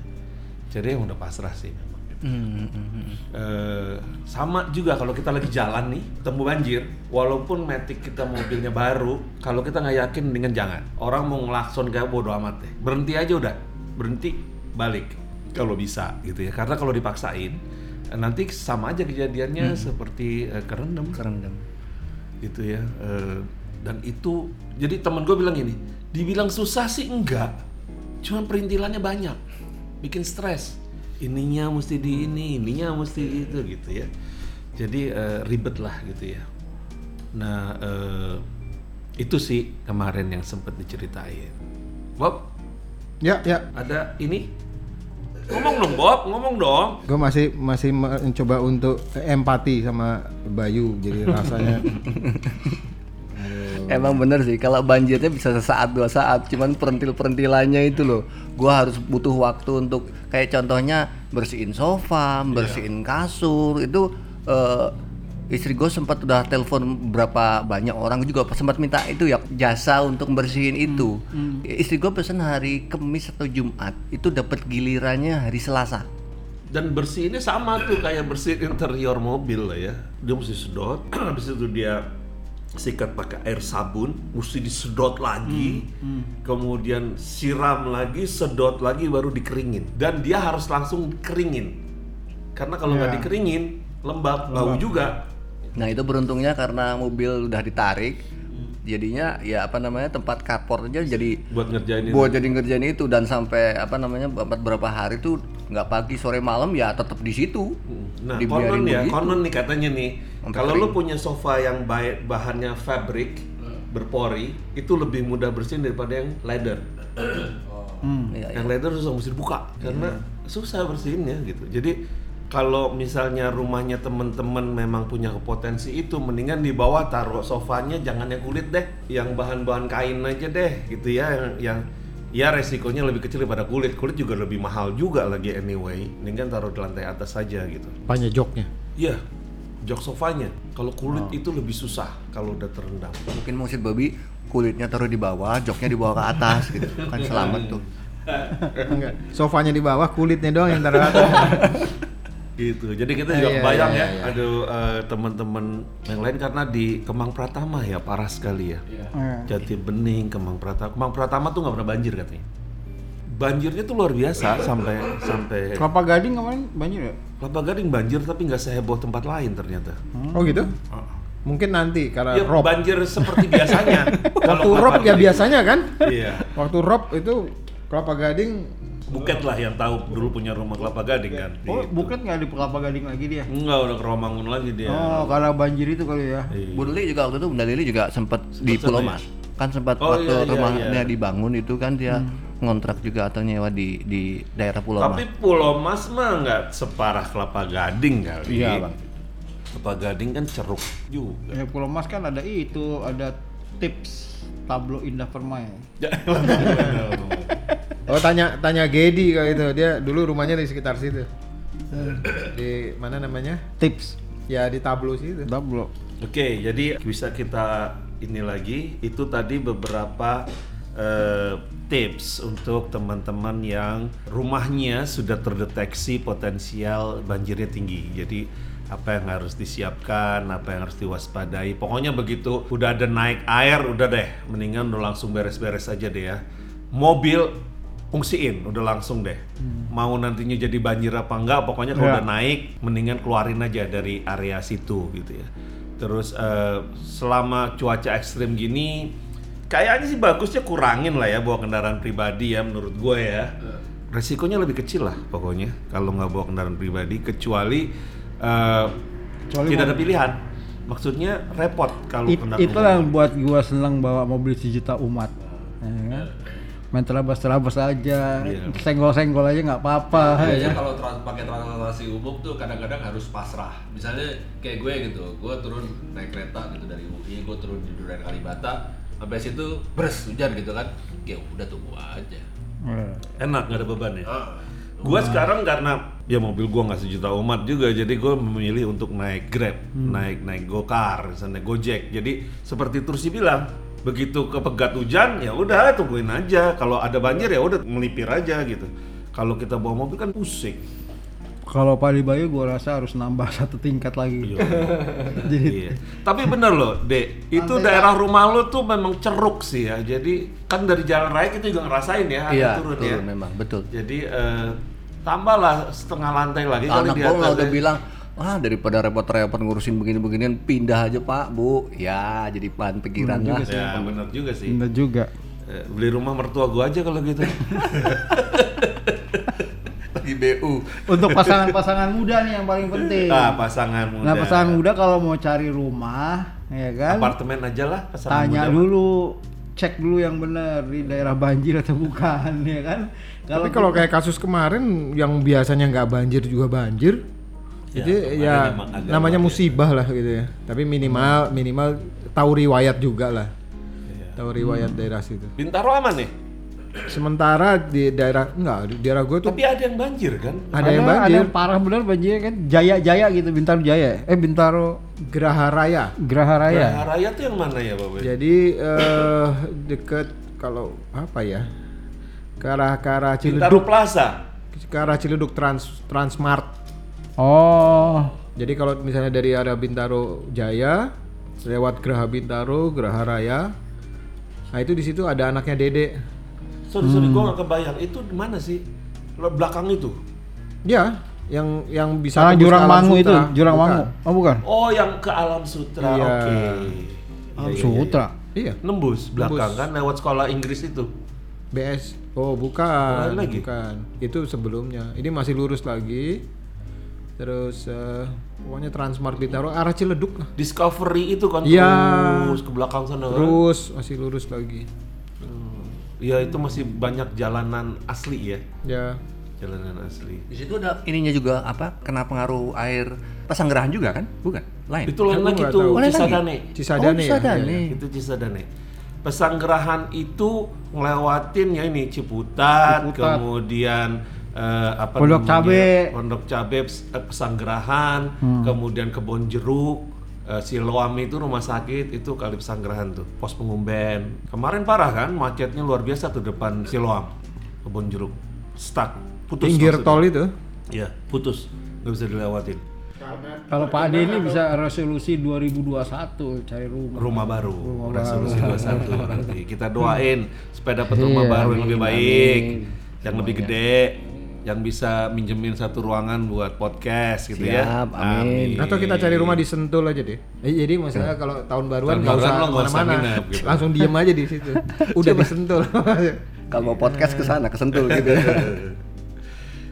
Jadi yang udah pasrah sih. Hmm, hmm, hmm. Eh, sama juga kalau kita lagi jalan nih ketemu banjir walaupun metik kita mobilnya baru kalau kita nggak yakin dengan jangan. Orang mau ngelakson kayak bodo amat deh. Berhenti aja udah. Berhenti balik. Kalau bisa gitu ya. Karena kalau dipaksain nanti sama aja kejadiannya seperti eh, kerendam. Kerendam. gitu ya Eh, dan itu jadi temen gue bilang gini dibilang susah sih enggak cuman perintilannya banyak bikin stres ininya mesti di ini ininya mesti itu gitu ya. Jadi eh, ribet lah gitu ya. Nah eh, itu sih kemarin yang sempat diceritain. Bob? Ya, ya. ada ini? Ngomong dong Bob ngomong dong. Gue masih masih mencoba untuk empati sama Bayu, jadi rasanya Emang bener sih, kalau banjirnya bisa sesaat dua saat, cuman perentil-perintilannya itu loh, gua harus butuh waktu untuk kayak contohnya bersihin sofa, bersihin kasur itu eh, istri gue sempat udah telepon berapa banyak orang juga sempat minta itu ya jasa untuk bersihin itu. Istri gue pesen hari Kamis atau Jumat, itu dapat gilirannya hari Selasa. dan bersihinnya sama tuh kayak bersihin interior mobil lah ya. Dia mesti sedot habis itu dia sikat pakai air sabun mesti disedot lagi. Kemudian siram lagi sedot lagi baru dikeringin. Dan dia harus langsung keringin karena kalau nggak Iya. dikeringin lembab bau juga. Nah itu beruntungnya karena mobil udah ditarik, jadinya ya apa namanya tempat carport aja jadi buat ngerjain itu. buat jadi ngerjain itu. Dan sampai apa namanya beberapa hari tuh nggak pagi sore malam ya tetap di situ. Nah, Dibiarin konon ya, begitu. konon nih katanya nih, kalau lu punya sofa yang baik bahannya fabric berpori, itu lebih mudah bersihin daripada yang leather. Iya, Yang leather susah mesti dibuka karena susah bersihinnya gitu. Jadi kalau misalnya rumahnya temen-temen memang punya potensi itu mendingan di bawah taruh sofanya jangan yang kulit deh yang bahan-bahan kain aja deh gitu ya yang, yang ya resikonya lebih kecil daripada kulit kulit juga lebih mahal juga lagi anyway mendingan taruh di lantai atas saja gitu Apanya joknya? iya jok sofanya kalau kulit itu lebih susah kalau udah terendam Mungkin maksud Bobby kulitnya taruh di bawah, joknya dibawa ke atas gitu. Kan selamat tuh. Enggak. Sofanya di bawah, kulitnya doang yang taruh atas. gitu. Jadi kita juga Iya, kebayang iya, ya iya. aduh eh, teman-teman yang lain karena di Kemang Pratama ya parah sekali ya. Eh, Jati Bening Kemang Pratama Kemang Pratama tuh nggak pernah banjir katanya. Banjirnya tuh luar biasa sampai sampai Kelapa Gading kemarin banjir ya? Kelapa Gading banjir tapi nggak seheboh tempat lain ternyata. Oh gitu? Mungkin nanti karena ya rob. banjir seperti biasanya. Waktu rob ya biasanya kan? iya. Waktu rob itu kelapa gading Buket lah yang tahu dulu punya rumah Kelapa Gading kan Oh, Gitu. bukan nggak di Kelapa Gading lagi dia? Enggak udah ke Romangun lagi dia Oh, karena banjir itu kali ya. Iya. Bu Lili juga waktu itu Bunda Lili juga sempat di Pulau sama ya? Mas. Kan sempat Oh, waktu iya, iya, rumahnya iya. dibangun itu kan dia ngontrak juga atau nyewa di di daerah Pulau Tapi Mas. Pulau Mas mah nggak separah Kelapa Gading kali. Iya, Bang. Kelapa Gading kan ceruk juga. Ya Pulau Mas kan ada itu, ada tips tablo indah permai. Oh tanya tanya Gedi kalau itu dia dulu rumahnya di sekitar situ. Di mana namanya? Tips Ya di tablo situ. tablo. Oke, jadi bisa kita ini lagi. Itu tadi beberapa eh, tips untuk teman-teman yang rumahnya sudah terdeteksi potensial banjirnya tinggi. Jadi apa yang harus disiapkan, apa yang harus diwaspadai. Pokoknya begitu udah ada naik air, udah deh, mendingan udah langsung beres-beres aja deh ya. Mobil fungsiin, udah langsung deh. Mau nantinya jadi banjir apa enggak, pokoknya kalau Ya. udah naik, mendingan keluarin aja dari area situ gitu ya. Terus eh, selama cuaca ekstrim gini, kayaknya sih bagusnya kurangin lah ya bawa kendaraan pribadi ya menurut gue ya. Resikonya lebih kecil lah pokoknya kalau nggak bawa kendaraan pribadi, kecuali, eh, Kecuali tidak ada pilihan. Maksudnya repot kalau It, kendaraan itu yang buat gua seneng bawa mobil sejuta umat. Ya kan? Main terabas-terabas aja, Iya. senggol-senggol aja nggak apa-apa. Biasanya ya. kalau trans- pakai transportasi umum tuh kadang-kadang harus pasrah. Misalnya kayak gue gitu, gue turun naik kereta gitu dari UI, gue turun di Duren Kalibata, sampai situ beres hujan gitu kan, ya udah tunggu aja. Eh, enak nggak ada beban ya. Ah, Gua sekarang karena ya mobil gua nggak sejuta umat juga, jadi gue memilih untuk naik Grab, naik naik GoCar, misalnya Gojek. Jadi seperti Tursi bilang, begitu kepegat hujan ya udah tungguin aja. Kalau ada banjir ya udah melipir aja gitu. Kalau kita bawa mobil kan pusing. Kalau Pali Bayu gua rasa harus nambah satu tingkat lagi. Iya. Iya. Tapi bener loh, Dek. Itu daerah rumah lo tuh memang ceruk sih ya. Jadi kan dari jalan raya kita juga ngerasain ya, Iya, turun, turun ya. memang betul. Jadi eh, tambahlah setengah lantai lagi Anak nggak udah ya. bilang, ah daripada repot-repot ngurusin begini-beginian pindah aja Pak, Bu. Ya jadi bahan pikiran lah. Ya bener juga sih. Bener juga. Eh, beli rumah mertua gua aja kalau gitu. Lagi BU. Untuk pasangan-pasangan muda nih yang paling penting. ah pasangan muda. Nah pasangan muda kalau mau cari rumah, ya kan? Apartemen aja lah pasangan Tanya muda. dulu, cek dulu yang benar di daerah banjir atau bukan, ya kan? Tapi kalau kayak kasus kemarin yang biasanya nggak banjir juga banjir. Ya, Jadi ya agak namanya musibah lah gitu ya. Tapi minimal minimal tahu riwayat juga lah. Iya. Tahu riwayat daerah situ. Bintaro aman nih. Sementara di daerah enggak di daerah gue tuh Tapi ada yang banjir kan? ada yang Ada banjir. yang parah benar banjir kan? Jaya-jaya gitu, Bintaro Jaya. Eh Bintaro Geraha Raya. Geraha Raya. Nah, Raya tuh yang mana ya, Pak? Boy? Jadi eh deket kalau apa ya? Ke arah ke arah Bintaro Ciledug, Plaza. ke arah Ciledug Trans Transmart. Oh, Jadi kalau misalnya dari arah Bintaro Jaya lewat Geraha Bintaro, Geraha Raya. Nah, itu di situ ada anaknya Dede. Sorry, sorry, gua nggak kebayang. Itu di mana sih? Lo belakang itu? Ya, yang yang bisa ke Jurang Mangu itu. Jurang Bukan. Mangu. Oh bukan? Oh, yang ke Alam Sutra. Iya. Oke. Alam Sutra. Iya, Nembus belakang kan lewat sekolah Inggris itu. BS. Oh, bukan. Lain lagi? Bukan. Itu sebelumnya. Ini masih lurus lagi. Terus eh, pokoknya Transmart Bintaro arah Ciledug lah. Discovery itu kan Iya. terus ke belakang sana kan? Terus masih lurus lagi. Ya itu masih banyak jalanan asli ya. Ya. jalanan asli. Di situ ada ininya juga apa? Kena pengaruh air pesanggerahan juga kan? Bukan? Lain. Itu lain lagi tahu. Oh? Cisadane. Cisadane oh, ya? Cisadane. Itu Cisadane. Pesanggerahan itu ngelewatin ya ini Ciputat, Ciputat. kemudian eh, apa Pondok? Cabe. Pondok Cabe, eh, Pesanggerahan, kemudian Kebon Jeruk, eh, Siloam itu rumah sakit itu kali Pesanggerahan tuh, pos pengumben. Kemarin parah kan, macetnya luar biasa tuh depan Siloam, Kebon Jeruk, stuck, putus. Pinggir maksudnya. tol itu. Iya, putus, nggak bisa dilewatin. Kalau Pak Ade ini bisa resolusi 2021 cari rumah. rumah baru Rumah resolusi baru. 21 nanti kita doain supaya dapat rumah Iya, baru yang lebih baik amin. yang lebih gede yang bisa minjemin satu ruangan buat podcast gitu ya Siap, amin. Atau kita cari rumah di Sentul aja deh. Eh, jadi maksudnya kalau tahun baruan Tahun nggak usah ke mana-mana, gitu. langsung diem aja di situ. Udah di Sentul. Kalau mau podcast ke sana, ke Sentul gitu.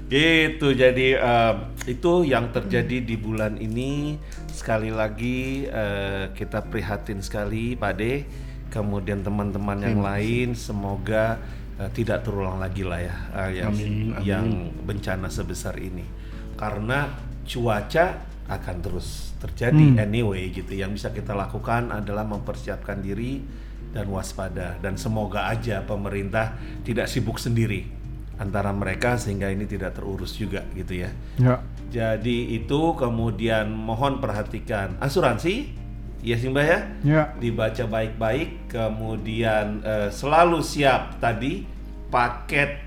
gitu jadi eh, itu yang terjadi di bulan ini sekali lagi eh, kita prihatin sekali Pak De kemudian teman-teman yang lain semoga eh, tidak terulang lagi lah ya eh, yang yang bencana sebesar ini. Karena cuaca akan terus terjadi anyway gitu. Yang bisa kita lakukan adalah mempersiapkan diri dan waspada. Dan semoga aja pemerintah tidak sibuk sendiri antara mereka sehingga ini tidak terurus juga gitu ya. Ya. Jadi itu kemudian mohon perhatikan asuransi, ya sih Mbak ya, Ya. dibaca baik-baik, kemudian eh, selalu siap tadi paket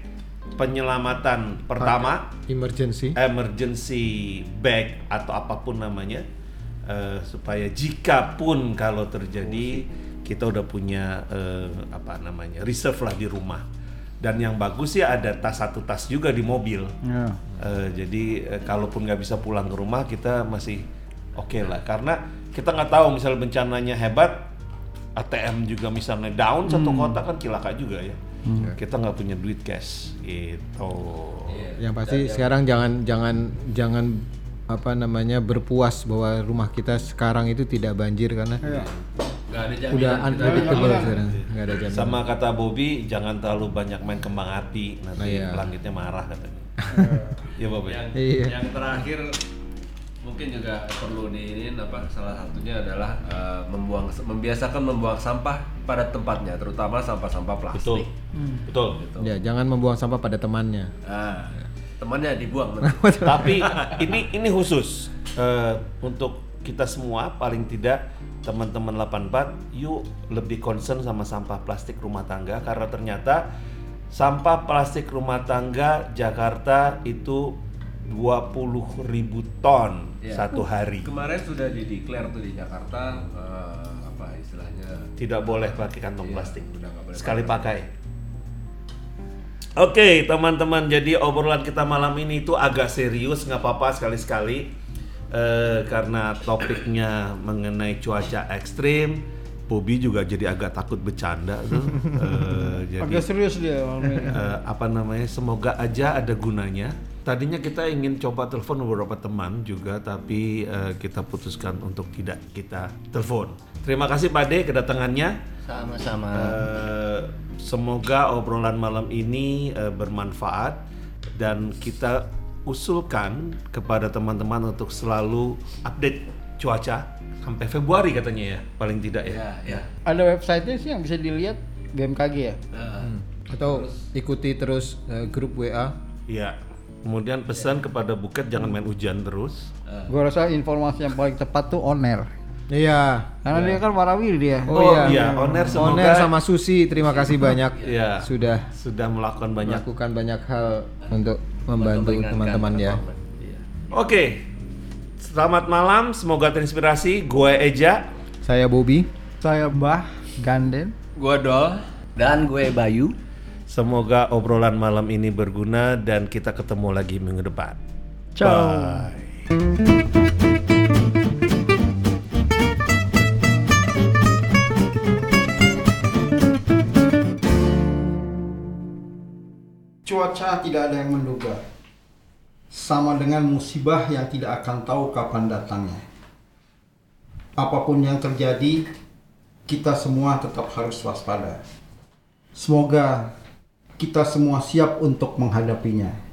penyelamatan pertama, Emergency. emergency bag atau apa pun namanya, eh, supaya jika pun kalau terjadi kita udah punya eh, apa namanya reserve lah di rumah. Dan yang bagus ya ada tas satu tas juga di mobil. Ya. Eh, jadi eh, kalaupun nggak bisa pulang ke rumah kita masih oke lah karena kita nggak tahu misal bencananya hebat ATM juga misalnya down satu kota kan cilaka juga ya. Kita nggak punya duit cash. Gitu Yang pasti sekarang jangan jangan jangan apa namanya berpuas bahwa rumah kita sekarang itu tidak banjir karena Ya. Nggak ada jaminan udah kita- unpredictable sekarang. Nggak ada jaminan. sama kata Bobby jangan terlalu banyak main kembang api nanti Nah, iya. langitnya marah katanya. Ya Bobby. Yang, Iya. yang terakhir mungkin juga perlu diinin apa salah satunya adalah eh, membuang membiasakan membuang sampah pada tempatnya terutama sampah-sampah betul plastik. betul Ya, jangan membuang sampah pada temannya. Nah, temannya dibuang. tapi ini ini khusus eh, untuk kita semua paling tidak teman-teman 84 yuk lebih concern sama sampah plastik rumah tangga karena ternyata sampah plastik rumah tangga Jakarta itu 20.000 ribu ton Ya. satu hari Kemarin sudah dideklar tuh di Jakarta eh, apa istilahnya tidak boleh pakai kantong Iya, plastik boleh sekali pakai. Oke teman-teman, jadi obrolan kita malam ini itu agak serius, nggak apa-apa sekali-sekali Eh, karena topiknya mengenai cuaca ekstrim. Bobby juga jadi agak takut bercanda tuh. Eh, jadi Agak serius dia malam ini. eh, apa namanya? Semoga aja ada gunanya. Tadinya kita ingin coba telepon beberapa teman juga, tapi eh, kita putuskan untuk tidak kita telepon. Terima kasih Pak De kedatangannya. Sama-sama. Eh, semoga obrolan malam ini eh, bermanfaat dan kita usulkan kepada teman-teman untuk selalu update cuaca sampai Februari katanya ya paling tidak ya. Ya, ya. Ada websitenya sih yang bisa dilihat BMKG ya. Nah, Atau ikuti terus eh, grup WA. Iya. Kemudian pesan kepada Buket jangan main hujan terus. Gua rasa informasi yang paling tepat tuh on air. Iya. Karena dia kan warawiri dia. Oh, iya. iya, Oner semoga Oner sama Susi, terima kasih banyak. Iya. Sudah sudah melakukan banyak. melakukan banyak hal untuk membantu teman-teman ya. Oke. Selamat malam, semoga terinspirasi. Gue Eja. Saya Bobby. Saya Mbah Ganden. gua Dol. Dan gue Bayu. Semoga obrolan malam ini berguna dan kita ketemu lagi minggu depan. Ciao. Bye. Cuaca tidak ada yang menduga. Sama dengan musibah yang tidak akan tahu kapan datangnya. Apa pun yang terjadi, kita semua tetap harus waspada. Semoga kita semua siap untuk menghadapinya.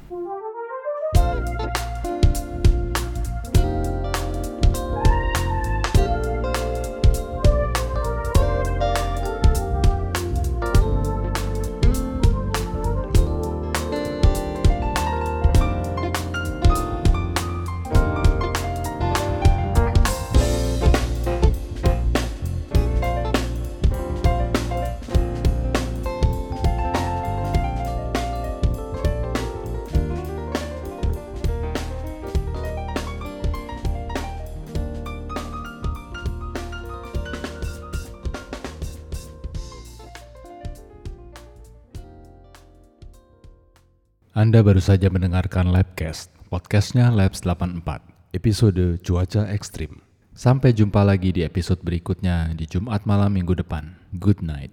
Anda baru saja mendengarkan Labcast, podcastnya Labs 84, episode Cuaca Ekstrim. Sampai jumpa lagi di episode berikutnya di Jumat malam minggu depan. Good night.